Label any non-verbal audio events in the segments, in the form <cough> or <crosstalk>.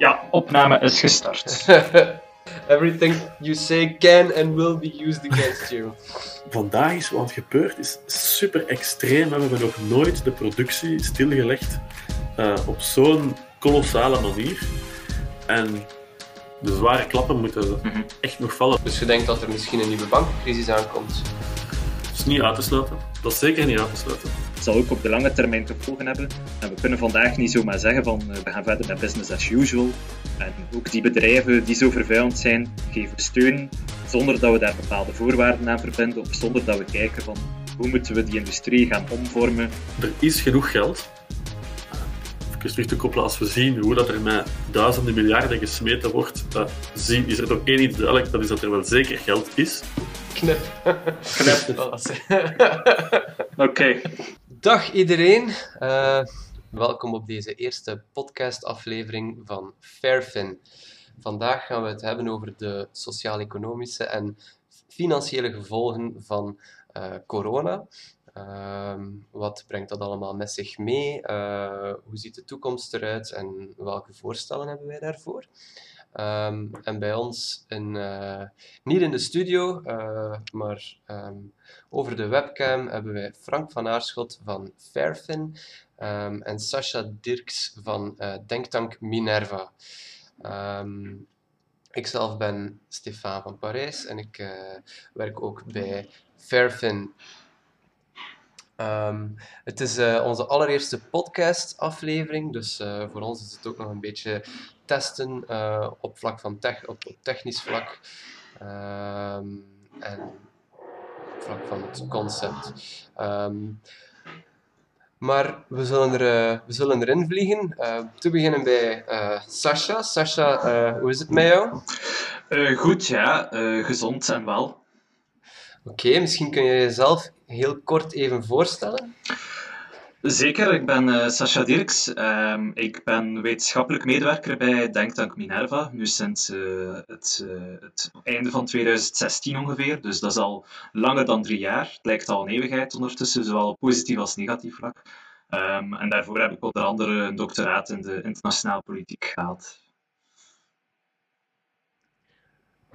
Ja, opname is gestart. <laughs> Everything you say can and will be used against you. Vandaag is wat gebeurd, is super extreem. We hebben nog nooit de productie stilgelegd uh, op zo'n kolossale manier. En de zware klappen moeten -hmm. echt nog vallen. Dus je denkt dat er misschien een nieuwe bankencrisis aankomt? Dat is niet uit te sluiten. Dat is zeker niet uit te sluiten. Zal ook op de lange termijn gevolgen hebben. En we kunnen vandaag niet zomaar zeggen van uh, we gaan verder met business as usual. En ook die bedrijven die zo vervuilend zijn, geven steun zonder dat we daar bepaalde voorwaarden aan verbinden of zonder dat we kijken van hoe moeten we die industrie gaan omvormen. Er is genoeg geld. Even terug te koppelen, als we zien hoe dat er met duizenden miljarden gesmeten wordt, zien, is er toch één iets duidelijk, dat is dat er wel zeker geld is. Knip. Knip. <laughs> <laughs> Oké. Okay. Dag iedereen. Uh, welkom op deze eerste podcastaflevering van Fairfin. Vandaag gaan we het hebben over de sociaal-economische en financiële gevolgen van uh, corona. Uh, wat brengt dat allemaal met zich mee? Uh, hoe ziet de toekomst eruit en welke voorstellen hebben wij daarvoor? Um, en bij ons, in, uh, niet in de studio, uh, maar um, over de webcam hebben wij Frank van Aarschot van Fairfin um, en Sascha Dirks van uh, Denktank Minerva. ikzelf ben Stefan van Parijs en ik werk ook bij Fairfin Um, het is uh, onze allereerste podcast-aflevering, dus uh, voor ons is het ook nog een beetje testen uh, op vlak van tech, op, op technisch vlak um, en op vlak van het concept. Um, maar we zullen, er, we zullen erin vliegen. te beginnen bij Sasha. Sasha, hoe is het met jou? goed, ja. gezond en wel. Oké, okay, misschien kun je jezelf heel kort even voorstellen? Zeker, ik ben uh, Sascha Dirks. Uh, ik ben wetenschappelijk medewerker bij Denktank Minerva, nu sinds uh, het, uh, het, einde van 2016 ongeveer. Dus dat is al langer dan drie jaar. Het lijkt al een eeuwigheid ondertussen, zowel positief als negatief vlak. Um, en daarvoor heb ik onder andere een doctoraat in de internationale politiek gehaald.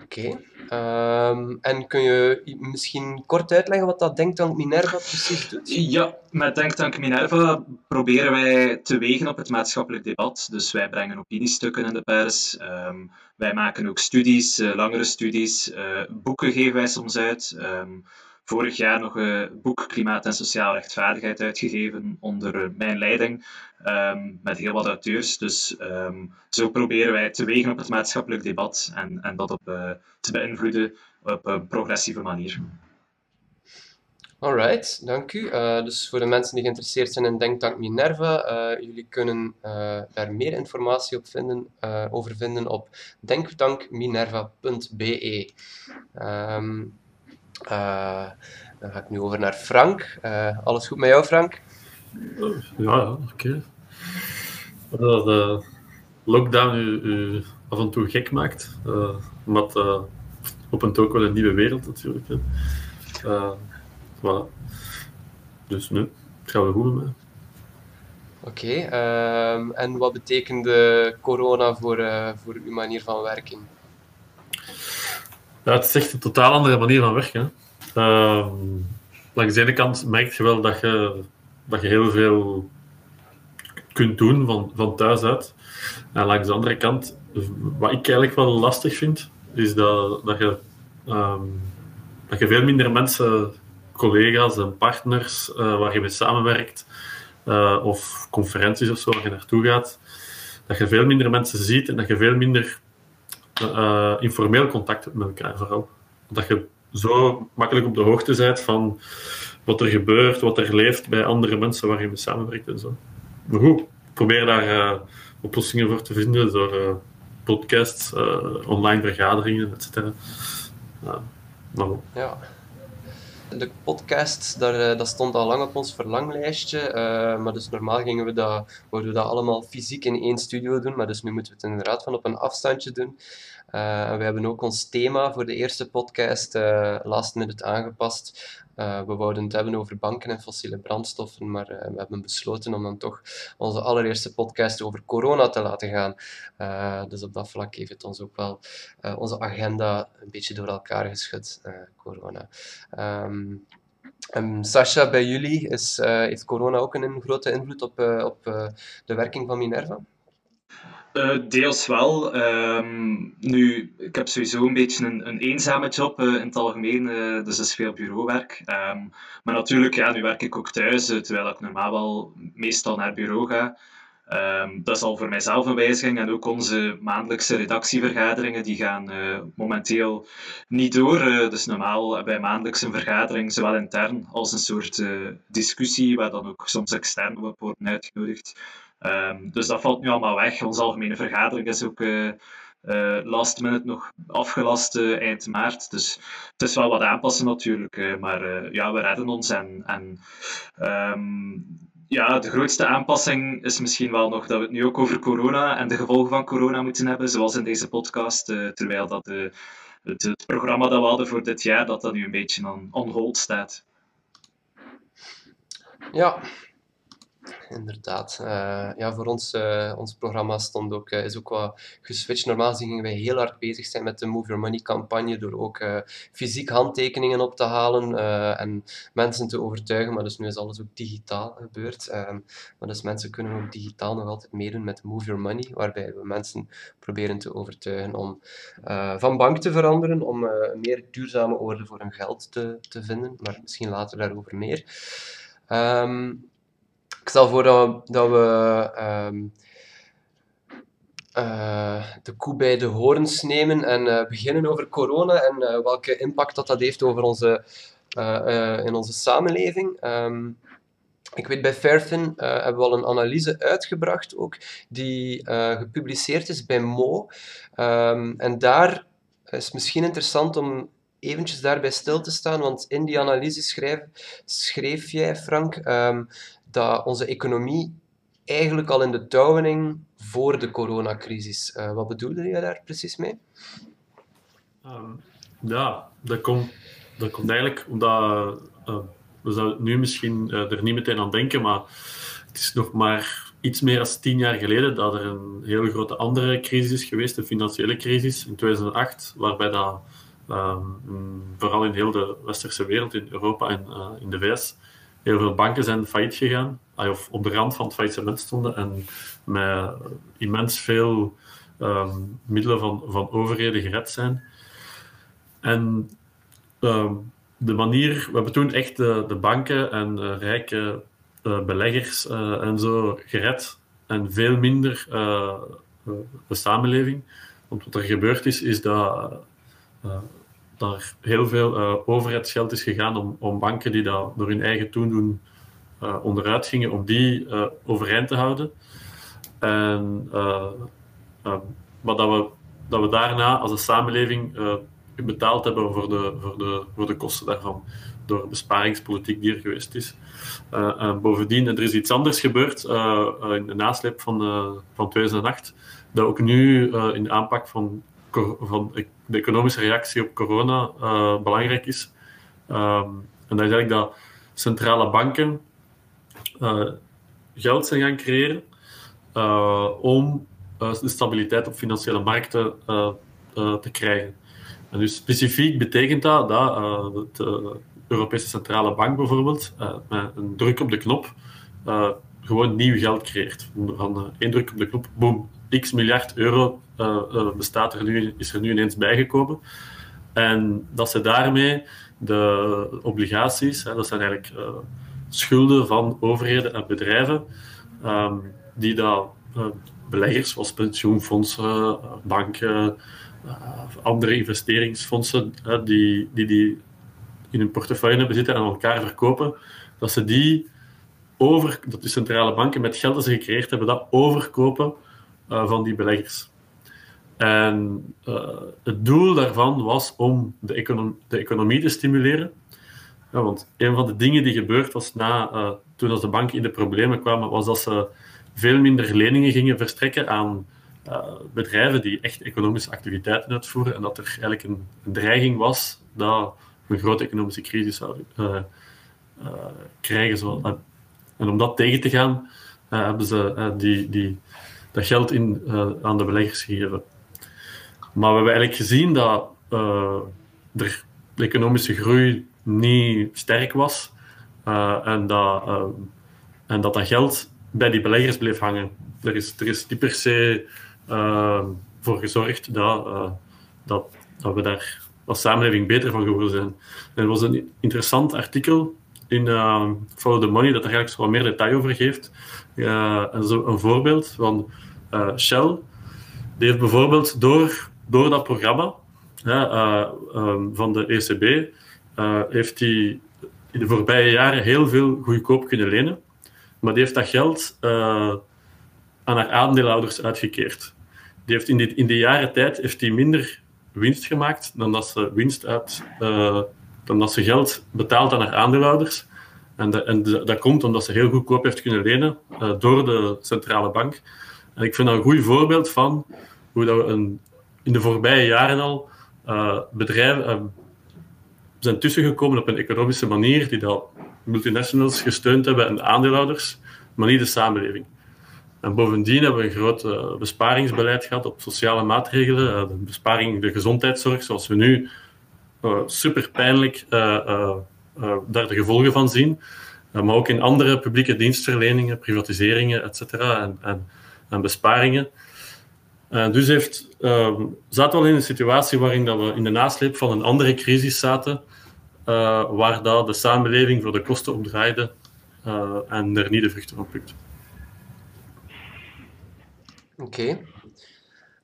Oké. Um, en kun je misschien kort uitleggen wat dat Denktank Minerva precies doet? Ja, met Denktank Minerva proberen wij te wegen op het maatschappelijk debat. Dus wij brengen opiniestukken in de pers. Um, wij maken ook studies, uh, langere studies. Uh, boeken geven wij soms uit. Um, vorig jaar nog een boek Klimaat en Sociale Rechtvaardigheid uitgegeven onder mijn leiding, um, met heel wat auteurs. Dus um, zo proberen wij te wegen op het maatschappelijk debat en, en dat op, uh, te beïnvloeden op een progressieve manier. Alright, dank u. Dus voor de mensen die geïnteresseerd zijn in Denktank Minerva, uh, jullie kunnen daar meer informatie op vinden, over vinden op denktankminerva.be. uh, dan ga ik nu over naar Frank. Uh, alles goed met jou, Frank? Ja, oké. Okay. Dat de lockdown u, u, af en toe gek maakt. Uh, maar het opent ook wel een nieuwe wereld natuurlijk. Hè. voilà. Dus nu, het gaat wel goed met mij. Oké, okay, um, en wat betekende corona voor, voor uw manier van werken? Ja, het is echt een totaal andere manier van werken. Uh, langs de ene kant merk je wel dat je, dat je heel veel kunt doen van, van thuis uit. En langs de andere kant, wat ik eigenlijk wel lastig vind, is dat, dat, je, um, dat je veel minder mensen, collega's en partners uh, waar je mee samenwerkt, uh, of conferenties of zo waar je naartoe gaat, dat je veel minder mensen ziet en dat je veel minder uh, informeel contact met elkaar vooral. Dat je zo makkelijk op de hoogte bent van wat er gebeurt, wat er leeft bij andere mensen waar je mee samenwerkt en zo. Maar goed, probeer daar uh, oplossingen voor te vinden door uh, podcasts, online vergaderingen, etc. maar goed. Ja. De podcast, daar, dat stond al lang op ons verlanglijstje. Uh, maar dus normaal gingen we dat, we dat allemaal fysiek in één studio doen. Maar dus nu moeten we het inderdaad van op een afstandje doen. Uh, we hebben ook ons thema voor de eerste podcast uh, last minute aangepast. Uh, we wouden het hebben over banken en fossiele brandstoffen, maar uh, we hebben besloten om dan toch onze allereerste podcast over corona te laten gaan. Uh, dus op dat vlak heeft het ons ook wel onze agenda een beetje door elkaar geschud, corona. Um, Sascha, bij jullie is, heeft corona ook een grote invloed op, op de werking van Minerva? Uh, deels wel. Um, nu, ik heb sowieso een beetje een, een eenzame job uh, in het algemeen, uh, dus dat is veel bureauwerk. Um, maar natuurlijk, ja, nu werk ik ook thuis, terwijl ik normaal wel meestal naar bureau ga. Um, dat is al voor mijzelf een wijziging. En ook onze maandelijkse redactievergaderingen die gaan momenteel niet door. dus normaal wij maandelijks een vergadering, zowel intern als een soort discussie, waar dan ook soms extern op worden uitgenodigd. Um, dus dat valt nu allemaal weg. Onze algemene vergadering is ook uh, uh, last minute nog afgelast uh, eind maart. Dus het is wel wat aanpassen natuurlijk. maar ja, we redden ons. En, en um, ja, de grootste aanpassing is misschien wel nog dat we het nu ook over corona en de gevolgen van corona moeten hebben, zoals in deze podcast. terwijl dat de, het, het, programma dat we hadden voor dit jaar, dat dat nu een beetje on, on hold staat. Ja, inderdaad. Uh, ja, voor ons, uh, ons programma stond ook, uh, is ook wat geswitcht. Normaal gingen wij heel hard bezig zijn met de Move Your Money campagne door ook fysiek handtekeningen op te halen en mensen te overtuigen. Maar dus nu is alles ook digitaal gebeurd. Ehm, maar dus mensen kunnen ook digitaal nog altijd meedoen met Move Your Money, waarbij we mensen proberen te overtuigen om van bank te veranderen, om een meer duurzame orde voor hun geld te, te vinden. Maar misschien later daarover meer. Um, ik stel voor dat we, um, uh, de koe bij de horens nemen en uh, beginnen over corona en uh, welke impact dat, dat heeft over onze, in onze samenleving. Um, ik weet bij Fairfin hebben we al een analyse uitgebracht ook, die gepubliceerd is bij Mo. Um, en daar is misschien interessant om eventjes daarbij stil te staan, want in die analyse schrijf, schreef jij, Frank, dat onze economie eigenlijk al in de touwing voor de coronacrisis. Uh, wat bedoelde je daar precies mee? Um, ja, dat komt, dat eigenlijk omdat uh, we zouden nu misschien uh, er niet meteen aan denken, maar het is nog maar iets meer dan tien jaar geleden dat er een hele grote andere crisis is geweest, de financiële crisis in 2008, waarbij dat, um, vooral in heel de westerse wereld, in Europa en in de VS, heel veel banken zijn failliet gegaan, of op de rand van het faillissement stonden en met immens veel um, middelen van, van overheden gered zijn. En um, de manier, we hebben toen echt de, banken en de rijke uh, beleggers uh, en zo gered en veel minder uh, de samenleving. Want wat er gebeurd is, is dat daar heel veel uh, overheidsgeld is gegaan om, om banken die dat door hun eigen toedoen uh, onderuit gingen, om die uh, overeind te houden. En, maar dat we, dat we daarna als een samenleving betaald hebben voor de, voor, de, voor de kosten daarvan, door besparingspolitiek die er geweest is. bovendien, er is iets anders gebeurd in de nasleep van, van 2008, dat ook nu in de aanpak van van de economische reactie op corona uh, belangrijk is. Um, en dat is eigenlijk dat centrale banken uh, geld zijn gaan creëren uh, om de stabiliteit op financiële markten te krijgen. En dus specifiek betekent dat dat de Europese Centrale Bank bijvoorbeeld met een druk op de knop gewoon nieuw geld creëert. Van één druk op de knop, boom, x miljard euro uh, uh, bestaat er nu, is er nu ineens bijgekomen. En dat ze daarmee de obligaties, hè, dat zijn eigenlijk uh, schulden van overheden en bedrijven, um, die dat beleggers zoals pensioenfondsen, banken, andere investeringsfondsen, die, die die in hun portefeuille hebben zitten en aan elkaar verkopen, dat ze die over, dat de centrale banken met geld dat ze gecreëerd hebben, dat overkopen uh, van die beleggers. En uh, het doel daarvan was om de, econom de economie te stimuleren. Ja, want een van de dingen die gebeurd was na, uh, toen als de banken in de problemen kwamen, was dat ze veel minder leningen gingen verstrekken aan bedrijven die echt economische activiteiten uitvoeren. En dat er eigenlijk een, dreiging was dat een grote economische crisis zouden krijgen. Zo. En om dat tegen te gaan, hebben ze die, die, dat geld in, aan de beleggers gegeven. Maar we hebben eigenlijk gezien dat er de economische groei niet sterk was en, dat, en dat dat geld bij die beleggers bleef hangen. Er is, er is niet per se uh, voor gezorgd dat, uh, dat, dat we daar als samenleving beter van geworden zijn. Er was een interessant artikel in uh, Follow the Money dat er eigenlijk zo wat meer detail over geeft. en zo een voorbeeld van Shell. Die heeft bijvoorbeeld door, door dat programma um, van de ECB, heeft die in de voorbije jaren heel veel goedkoop kunnen lenen. Maar die heeft dat geld aan haar aandeelhouders uitgekeerd. Die heeft in, dit, in de jaren tijd heeft die minder winst gemaakt dan dat ze winst uit, dan dat ze geld betaalt aan haar aandeelhouders. En, en dat komt omdat ze heel goedkoop heeft kunnen lenen door de centrale bank. En ik vind dat een goed voorbeeld van hoe dat we een, in de voorbije jaren al uh, bedrijven zijn tussengekomen op een economische manier die dat multinationals gesteund hebben en aandeelhouders, maar niet de samenleving. En bovendien hebben we een groot uh, besparingsbeleid gehad op sociale maatregelen, de besparing de gezondheidszorg, zoals we nu super pijnlijk daar de gevolgen van zien. maar ook in andere publieke dienstverleningen, privatiseringen, etc. En, en, en, besparingen. dus heeft, zaten we in een situatie waarin dat we in de nasleep van een andere crisis zaten, uh, waar dat de samenleving voor de kosten opdraaide uh, en er niet de vruchten van plukt. Oké.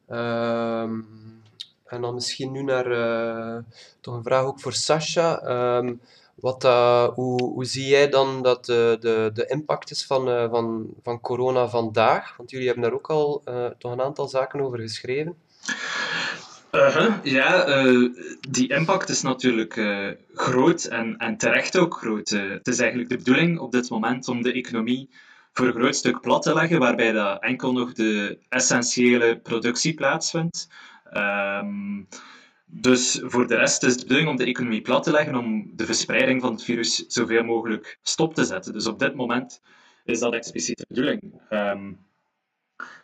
Um, en dan misschien nu naar uh, toch een vraag ook voor Sascha. Wat, hoe, hoe, zie jij dan dat de, de, de impact is van, van, van corona vandaag? Want jullie hebben daar ook al toch een aantal zaken over geschreven. Ja, die impact is natuurlijk groot en, en terecht ook groot. Het is eigenlijk de bedoeling op dit moment om de economie voor een groot stuk plat te leggen, waarbij dat enkel nog de essentiële productie plaatsvindt. Um, dus voor de rest is de bedoeling om de economie plat te leggen, om de verspreiding van het virus zoveel mogelijk stop te zetten. Dus op dit moment is dat expliciet de bedoeling. Um,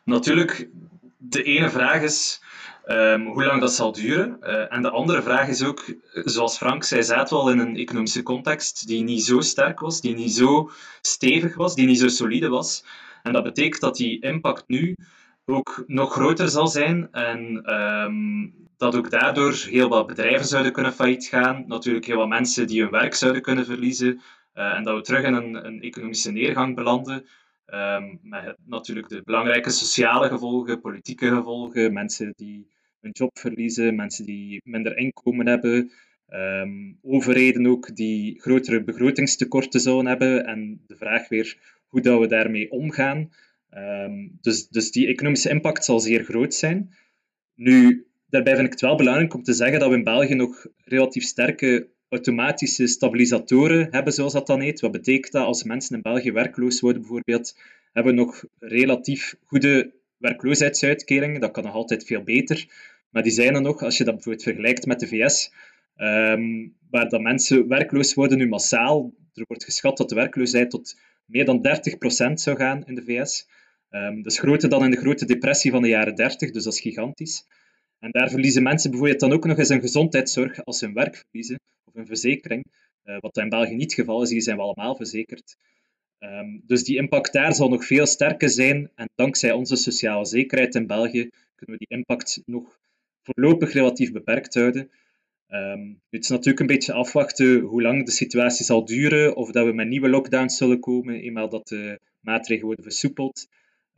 natuurlijk, de ene vraag is Um, hoe lang dat zal duren. Uh, en de andere vraag is ook, zoals Frank zei, zaten we al in een economische context die niet zo sterk was, die niet zo stevig was, die niet zo solide was. En dat betekent dat die impact nu ook nog groter zal zijn en um, dat ook daardoor heel wat bedrijven zouden kunnen failliet gaan, natuurlijk heel wat mensen die hun werk zouden kunnen verliezen uh, en dat we terug in een, een economische neergang belanden. Met natuurlijk de belangrijke sociale gevolgen, politieke gevolgen, mensen die hun job verliezen, mensen die minder inkomen hebben, um, overheden ook die grotere begrotingstekorten zouden hebben en de vraag weer hoe dat we daarmee omgaan. Um, dus, dus die economische impact zal zeer groot zijn. Nu, daarbij vind ik het wel belangrijk om te zeggen dat we in België nog relatief sterke automatische stabilisatoren hebben, zoals dat dan heet. Wat betekent dat als mensen in België werkloos worden, bijvoorbeeld, hebben we nog relatief goede werkloosheidsuitkeringen. Dat kan nog altijd veel beter. Maar die zijn er nog, als je dat bijvoorbeeld vergelijkt met de VS, um, waar dat mensen werkloos worden nu massaal. Er wordt geschat dat de werkloosheid tot meer dan 30% zou gaan in de VS. Um, dat is groter dan in de grote depressie van de jaren 30, dus dat is gigantisch. En daar verliezen mensen bijvoorbeeld dan ook nog eens een gezondheidszorg als ze hun werk verliezen, of een verzekering. Uh, wat in België niet het geval is, hier zijn we allemaal verzekerd. Um, dus die impact daar zal nog veel sterker zijn. En dankzij onze sociale zekerheid in België kunnen we die impact nog voorlopig relatief beperkt houden. Um, het is natuurlijk een beetje afwachten hoe lang de situatie zal duren, of dat we met nieuwe lockdowns zullen komen, eenmaal dat de maatregelen worden versoepeld.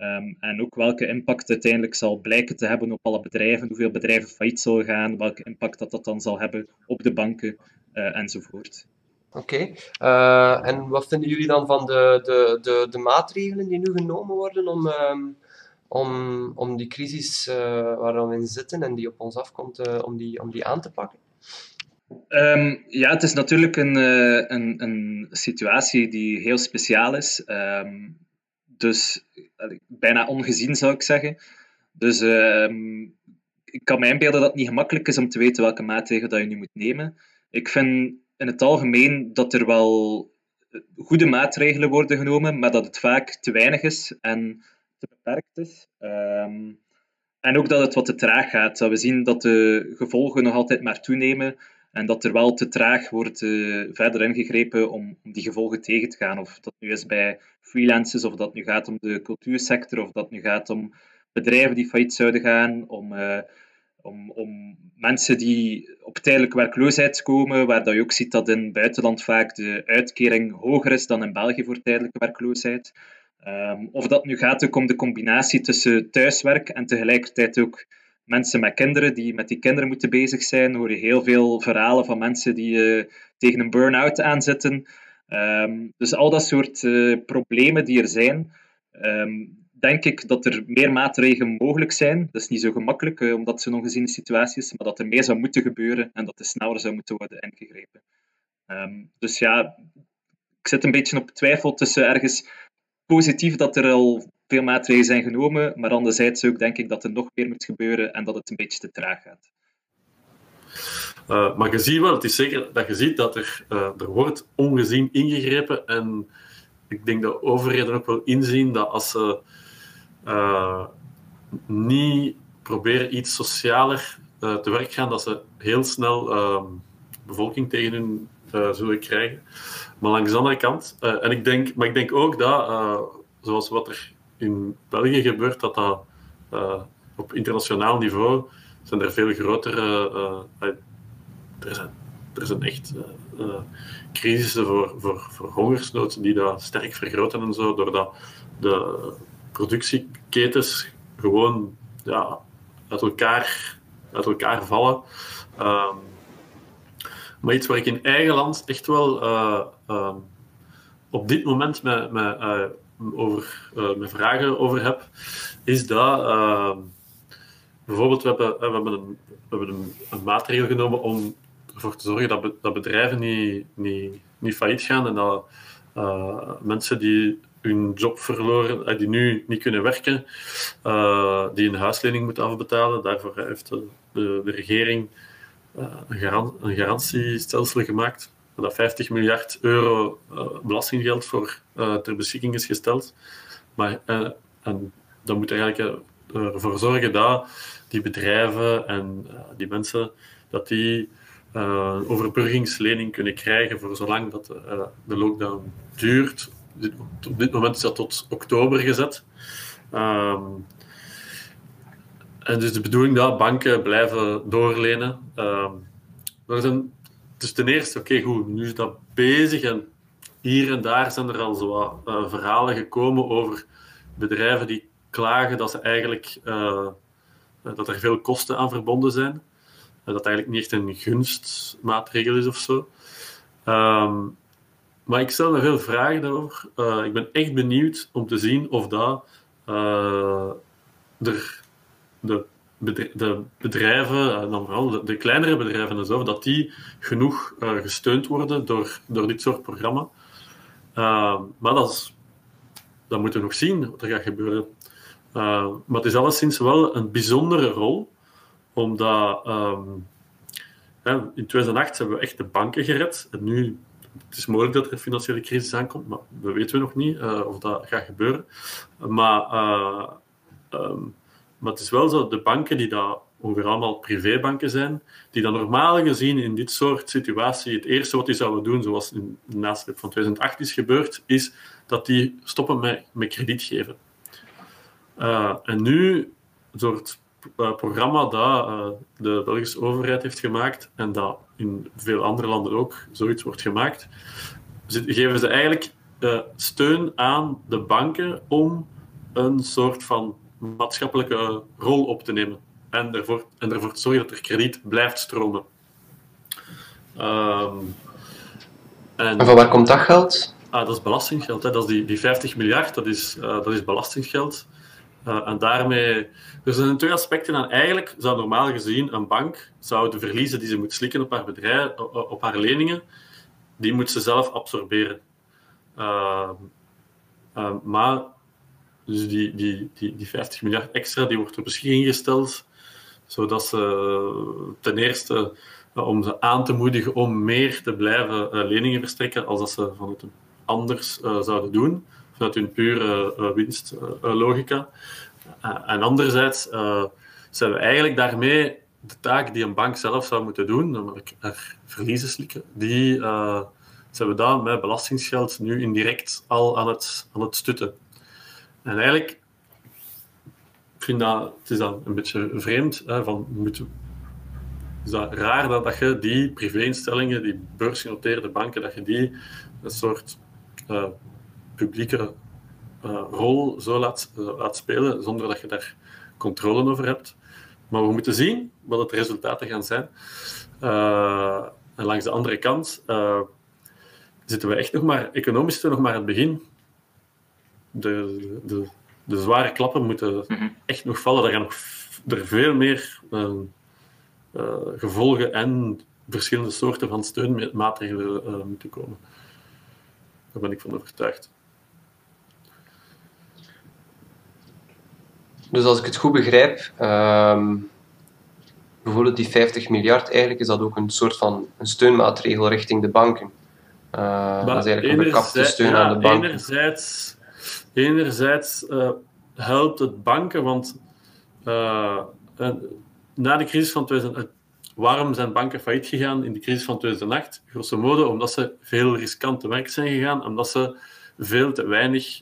Um, en ook welke impact uiteindelijk zal blijken te hebben op alle bedrijven, hoeveel bedrijven failliet zullen gaan, welke impact dat, dat dan zal hebben op de banken uh, enzovoort. Oké, okay. uh, en wat vinden jullie dan van de, de, de, de maatregelen die nu genomen worden om, um, om, om die crisis uh, waar we in zitten en die op ons afkomt, om, die, om die aan te pakken? Um, ja, het is natuurlijk een, een, een situatie die heel speciaal is. Um, dus bijna ongezien zou ik zeggen. Dus um, ik kan me inbeelden dat het niet gemakkelijk is om te weten welke maatregelen dat je nu moet nemen. Ik vind in het algemeen dat er wel goede maatregelen worden genomen, maar dat het vaak te weinig is en te beperkt is. Ehm, en ook dat het wat te traag gaat. We zien dat de gevolgen nog altijd maar toenemen en dat er wel te traag wordt uh, verder ingegrepen om, die gevolgen tegen te gaan. Of dat nu is bij freelancers, of dat nu gaat om de cultuursector, of dat nu gaat om bedrijven die failliet zouden gaan, om, uh, om, om mensen die op tijdelijke werkloosheid komen, waar dat je ook ziet dat in het buitenland vaak de uitkering hoger is dan in België voor tijdelijke werkloosheid. Um, of dat nu gaat ook om de combinatie tussen thuiswerk en tegelijkertijd ook mensen met kinderen die met die kinderen moeten bezig zijn. hoor je heel veel verhalen van mensen die uh, tegen een burn-out aanzitten. Um, dus al dat soort uh, problemen die er zijn, um, denk ik dat er meer maatregelen mogelijk zijn. Dat is niet zo gemakkelijk, uh, omdat het zo'n ongeziene situatie is, maar dat er meer zou moeten gebeuren en dat er sneller zou moeten worden ingegrepen. Um, dus ja, ik zit een beetje op twijfel tussen ergens positief dat er al veel maatregelen zijn genomen, maar anderzijds ook denk ik dat er nog meer moet gebeuren en dat het een beetje te traag gaat. Uh, maar je ziet wel, het is zeker dat je ziet dat er, uh, er wordt ongezien ingegrepen en ik denk dat overheden ook wel inzien dat als ze uh, niet proberen iets socialer te werk gaan, dat ze heel snel ehm, bevolking tegen hun zullen krijgen. Maar langs de andere kant, en ik denk, maar ik denk ook dat, zoals wat er in België gebeurt, dat dat uh, op internationaal niveau zijn er veel grotere. Uh, er, zijn, er zijn echt crisissen voor, voor, voor hongersnood die dat sterk vergroten en zo, doordat de productieketens gewoon ja, uit, elkaar, uit elkaar vallen. Um, maar iets waar ik in eigen land echt wel uh, op dit moment met, met over, uh, met vragen over heb, is dat uh, bijvoorbeeld we hebben, we hebben, een, we hebben een, maatregel genomen om ervoor te zorgen dat, dat bedrijven niet, niet, niet failliet gaan en dat uh, mensen die hun job verloren, die nu niet kunnen werken, die een huislening moeten afbetalen. Daarvoor heeft de, de, regering een, een garantiestelsel gemaakt dat 50 miljard euro uh, belastinggeld voor uh, ter beschikking is gesteld. Maar, uh, en dat moet eigenlijk ervoor zorgen dat die bedrijven en die mensen dat die een overbruggingslening kunnen krijgen voor zolang dat de lockdown duurt. Op dit moment is dat tot oktober gezet. Um, en dus de bedoeling dat banken blijven doorlenen. Um, er zijn dus ten eerste, oké, goed, nu is dat bezig en hier en daar zijn er al zo uh, verhalen gekomen over bedrijven die klagen dat ze eigenlijk uh, dat er veel kosten aan verbonden zijn. Uh, dat eigenlijk niet echt een gunstmaatregel is of zo. Um, maar ik stel me veel vragen daarover. ik ben echt benieuwd om te zien of dat er de de bedrijven, en dan vooral de, kleinere bedrijven en zo, dat die genoeg uh, gesteund worden door, door dit soort programma. Uh, maar dat, is, dat moeten we nog zien wat er gaat gebeuren. Maar het is alleszins wel een bijzondere rol, omdat um, in 2008 hebben we echt de banken gered. En nu het is mogelijk dat er een financiële crisis aankomt, maar dat weten we nog niet of dat gaat gebeuren. Maar um, maar het is wel zo, de banken die daar ongeveer allemaal privébanken zijn, die dan normaal gezien in dit soort situatie het eerste wat die zouden doen, zoals in de nasleep van 2008 is gebeurd, is dat die stoppen met, met krediet geven. Uh, en nu, een soort uh, programma dat uh, de Belgische overheid heeft gemaakt en dat in veel andere landen ook zoiets wordt gemaakt, geven ze eigenlijk steun aan de banken om een soort van maatschappelijke rol op te nemen en ervoor, en ervoor te zorgen dat er krediet blijft stromen. Um, en, van waar komt dat geld? Ah, dat is belastinggeld. Hè. Dat is die, die 50 miljard, dat is, uh, dat is belastinggeld. Uh, en daarmee... Er zijn twee aspecten aan. Eigenlijk zou normaal gezien een bank zou de verliezen die ze moet slikken op haar bedrijf, op haar leningen, die moet ze zelf absorberen. Uh, maar dus die, die, die, die 50 miljard extra die wordt ter beschikking gesteld, zodat ze ten eerste om ze aan te moedigen om meer te blijven leningen verstrekken als dat ze van het anders zouden doen, vanuit hun pure winstlogica. en anderzijds zijn we eigenlijk daarmee de taak die een bank zelf zou moeten doen, namelijk er verliezen slikken, die zijn we daar met belastingsgeld nu indirect al het, aan het stutten. En eigenlijk ik vind dat, het is dan een beetje vreemd. Hè, van, moet, is dat raar dat, dat je die privéinstellingen, die beursgenoteerde banken, dat je die een soort uh, publieke uh, rol zo laat, laat spelen, zonder dat je daar controle over hebt. Maar we moeten zien wat het resultaten gaan zijn. En langs de andere kant zitten we echt nog maar, economisch nog maar aan het begin. De, de, de zware klappen moeten mhm. echt nog vallen. Er gaan nog er veel meer uh, gevolgen en verschillende soorten van steunmaatregelen moeten komen. Daar ben ik van overtuigd. Dus als ik het goed begrijp, uh, bijvoorbeeld die 50 miljard, eigenlijk is dat ook een soort van een steunmaatregel richting de banken. Uh, dat is eigenlijk een bekapte steun aan de banken. Enerzijds, enerzijds uh, helpt het banken, want uh, na de crisis van 2008, waarom zijn banken failliet gegaan in de crisis van 2008? Grosso modo omdat ze veel riskante werk zijn gegaan, omdat ze veel te weinig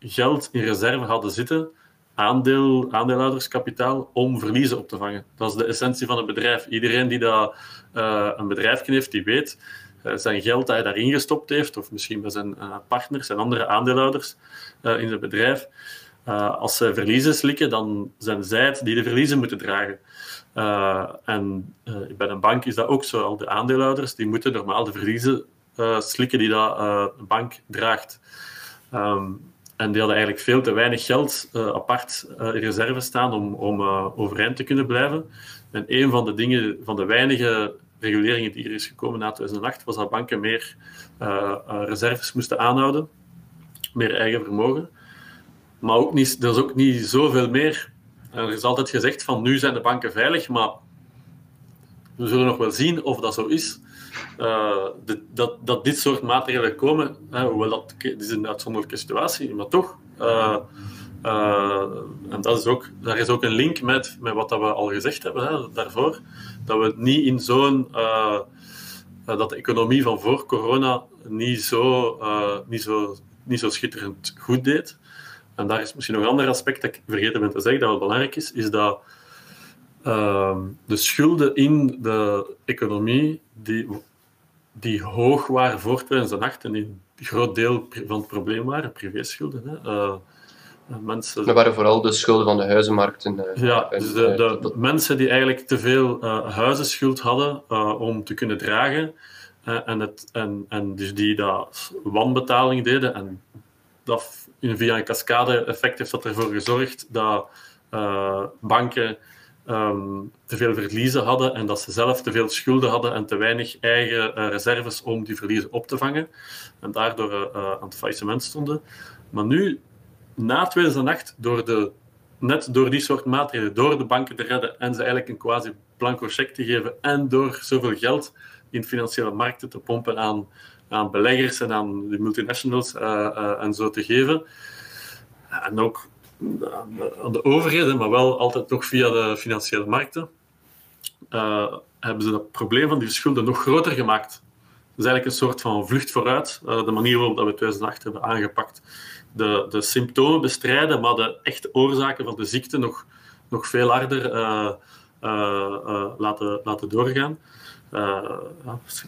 geld in reserve hadden zitten aandeel, aandeelhouderskapitaal om verliezen op te vangen. Dat is de essentie van een bedrijf. Iedereen die dat, een bedrijf heeft, die weet zijn geld dat hij daarin gestopt heeft, of misschien bij zijn uh, partners en andere aandeelhouders in zijn bedrijf, als ze verliezen slikken, dan zijn zij het die de verliezen moeten dragen. en bij een bank is dat ook zo. Al de aandeelhouders die moeten normaal de verliezen slikken die dat bank draagt. Um, en die hadden eigenlijk veel te weinig geld apart in reserve staan om, om overeind te kunnen blijven. En een van de dingen, van de weinige reguleringen die er is gekomen na 2008, was dat banken meer reserves moesten aanhouden, meer eigen vermogen. Maar ook niet, er is ook niet zoveel meer. er is altijd gezegd van nu zijn de banken veilig, maar we zullen nog wel zien of dat zo is. Uh, dat, dat dit soort maatregelen komen, hoewel dat is een uitzonderlijke situatie, maar toch. Uh, en dat is ook, daar is ook een link met, met wat dat we al gezegd hebben hè, daarvoor. Dat we niet in zo'n. dat de economie van voor corona niet zo, niet zo, niet zo schitterend goed deed. En daar is misschien nog een ander aspect dat ik vergeten ben te zeggen, dat wel belangrijk is, is dat uh, de schulden in de economie die, die hoog waren voor 2008 en die een groot deel van het probleem waren, privéschulden. Hè. Mensen... Dat waren vooral de schulden van de huizenmarkten. Uh, ja, dus de, de, mensen die eigenlijk te veel uh, huizenschuld hadden om te kunnen dragen en, het, en, en dus die dat wanbetaling deden en dat via een cascade-effect heeft dat ervoor gezorgd dat banken um, te veel verliezen hadden en dat ze zelf te veel schulden hadden en te weinig eigen reserves om die verliezen op te vangen. En daardoor aan het faillissement stonden. Maar nu, na 2008, door de, net door die soort maatregelen, door de banken te redden en ze eigenlijk een quasi blanco cheque te geven en door zoveel geld in financiële markten te pompen aan, aan beleggers en aan de multinationals uh, en zo te geven. En ook aan de overheden, maar wel altijd nog via de financiële markten, hebben ze dat probleem van die schulden nog groter gemaakt. Dat is eigenlijk een soort van vlucht vooruit, de manier waarop we 2008 hebben aangepakt. De, de symptomen bestrijden, maar de echte oorzaken van de ziekte nog, nog veel harder uh, laten, laten doorgaan.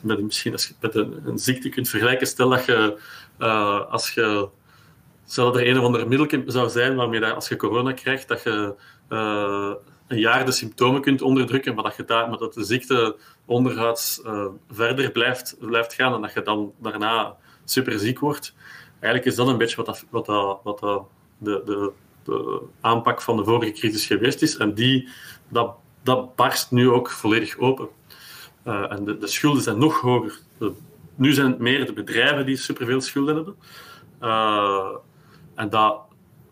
met, misschien als je met een, een, ziekte kunt vergelijken, stel dat je als je Stel er een of ander middel zou zijn waarmee dat als je corona krijgt, dat je een jaar de symptomen kunt onderdrukken, maar dat, je daar, maar dat de ziekte onderhuids verder blijft, blijft gaan en dat je dan daarna super ziek wordt. Eigenlijk is dat een beetje wat, wat, wat de, de, aanpak van de vorige crisis geweest is. En die, dat, dat barst nu ook volledig open. Uh, en de, de, schulden zijn nog hoger. nu zijn het meer de bedrijven die superveel schulden hebben. Uh, en dat,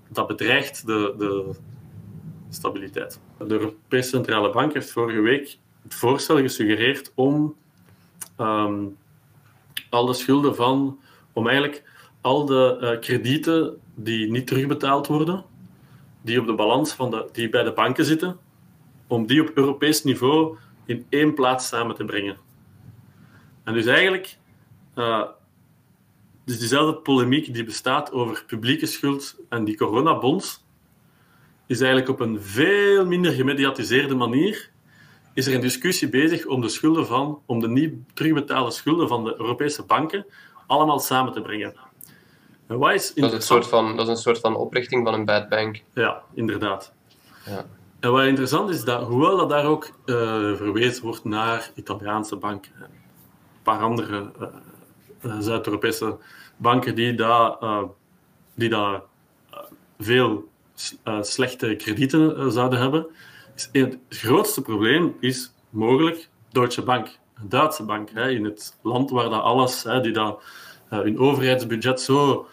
dat bedreigt de, de stabiliteit. De Europese Centrale Bank heeft vorige week het voorstel gesuggereerd om ehm, al de schulden van, om eigenlijk al de uh, kredieten die niet terugbetaald worden, die op de balans van de, die bij de banken zitten, om die op Europees niveau in één plaats samen te brengen. En dus eigenlijk, uh, dus diezelfde polemiek die bestaat over publieke schuld en die coronabonds, is eigenlijk op een veel minder gemediatiseerde manier is er een discussie bezig om de schulden van, om de niet terugbetaalde schulden van de Europese banken allemaal samen te brengen. En wat is dat, is een soort van, dat is een soort van oprichting van een bad bank. Ja, inderdaad. Ja. En wat interessant is, dat hoewel dat daar ook uh, verwezen wordt naar Italiaanse banken en een paar andere uh, Zuid-Europese banken die daar, uh, die daar veel slechte kredieten zouden hebben, is het grootste probleem is mogelijk Deutsche Bank, een Duitse bank, hè, in het land waar dat alles, hè, die dat, hun overheidsbudget zo,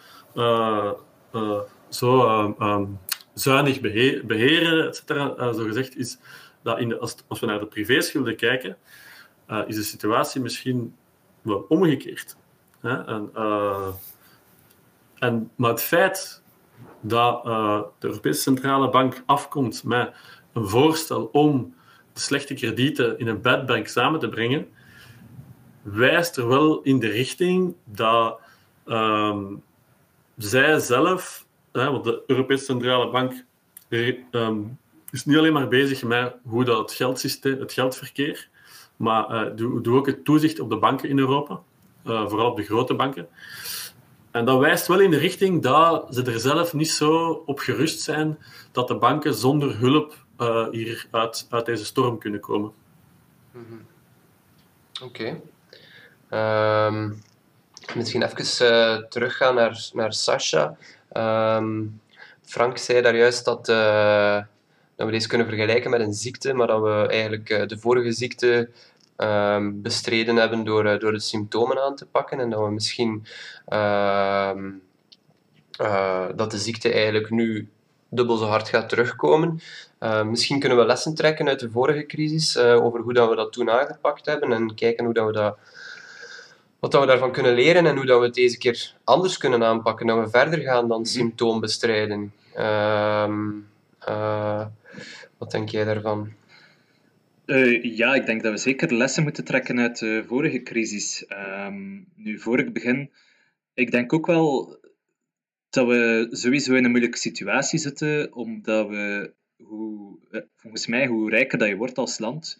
zo um, zuinig beheren, et cetera, zo gezegd, is dat in de, als, we naar de privéschulden kijken, is de situatie misschien wel omgekeerd. Hè? En, en, maar het feit dat de Europese Centrale Bank afkomt met een voorstel om de slechte kredieten in een bad bank samen te brengen, wijst er wel in de richting dat um, zij zelf want de Europese Centrale Bank ehm, is niet alleen maar bezig met hoe dat het geldsysteem, het geldverkeer, maar uh, ook het toezicht op de banken in Europa, uh, vooral op de grote banken. En dat wijst wel in de richting dat ze er zelf niet zo op gerust zijn dat de banken zonder hulp uh, hier uit, uit deze storm kunnen komen. -hmm. Oké. Ehm, misschien even teruggaan naar, naar Sasha. Um, Frank zei daar juist dat, uh, dat we deze kunnen vergelijken met een ziekte, maar dat we eigenlijk uh, de vorige ziekte um, bestreden hebben door, uh, door de symptomen aan te pakken en dat we misschien dat de ziekte eigenlijk nu dubbel zo hard gaat terugkomen. Uh, misschien kunnen we lessen trekken uit de vorige crisis uh, over hoe dat we dat toen aangepakt hebben en kijken hoe dat we dat wat dat we daarvan kunnen leren en hoe dat we het deze keer anders kunnen aanpakken, dat we verder gaan dan mhm. symptoombestrijden. Uh, uh, wat denk jij daarvan? Uh, ja, ik denk dat we zeker lessen moeten trekken uit de vorige crisis. Um, nu, voor ik begin, ik denk ook wel dat we sowieso in een moeilijke situatie zitten, omdat we, hoe, eh, volgens mij, hoe rijker dat je wordt als land,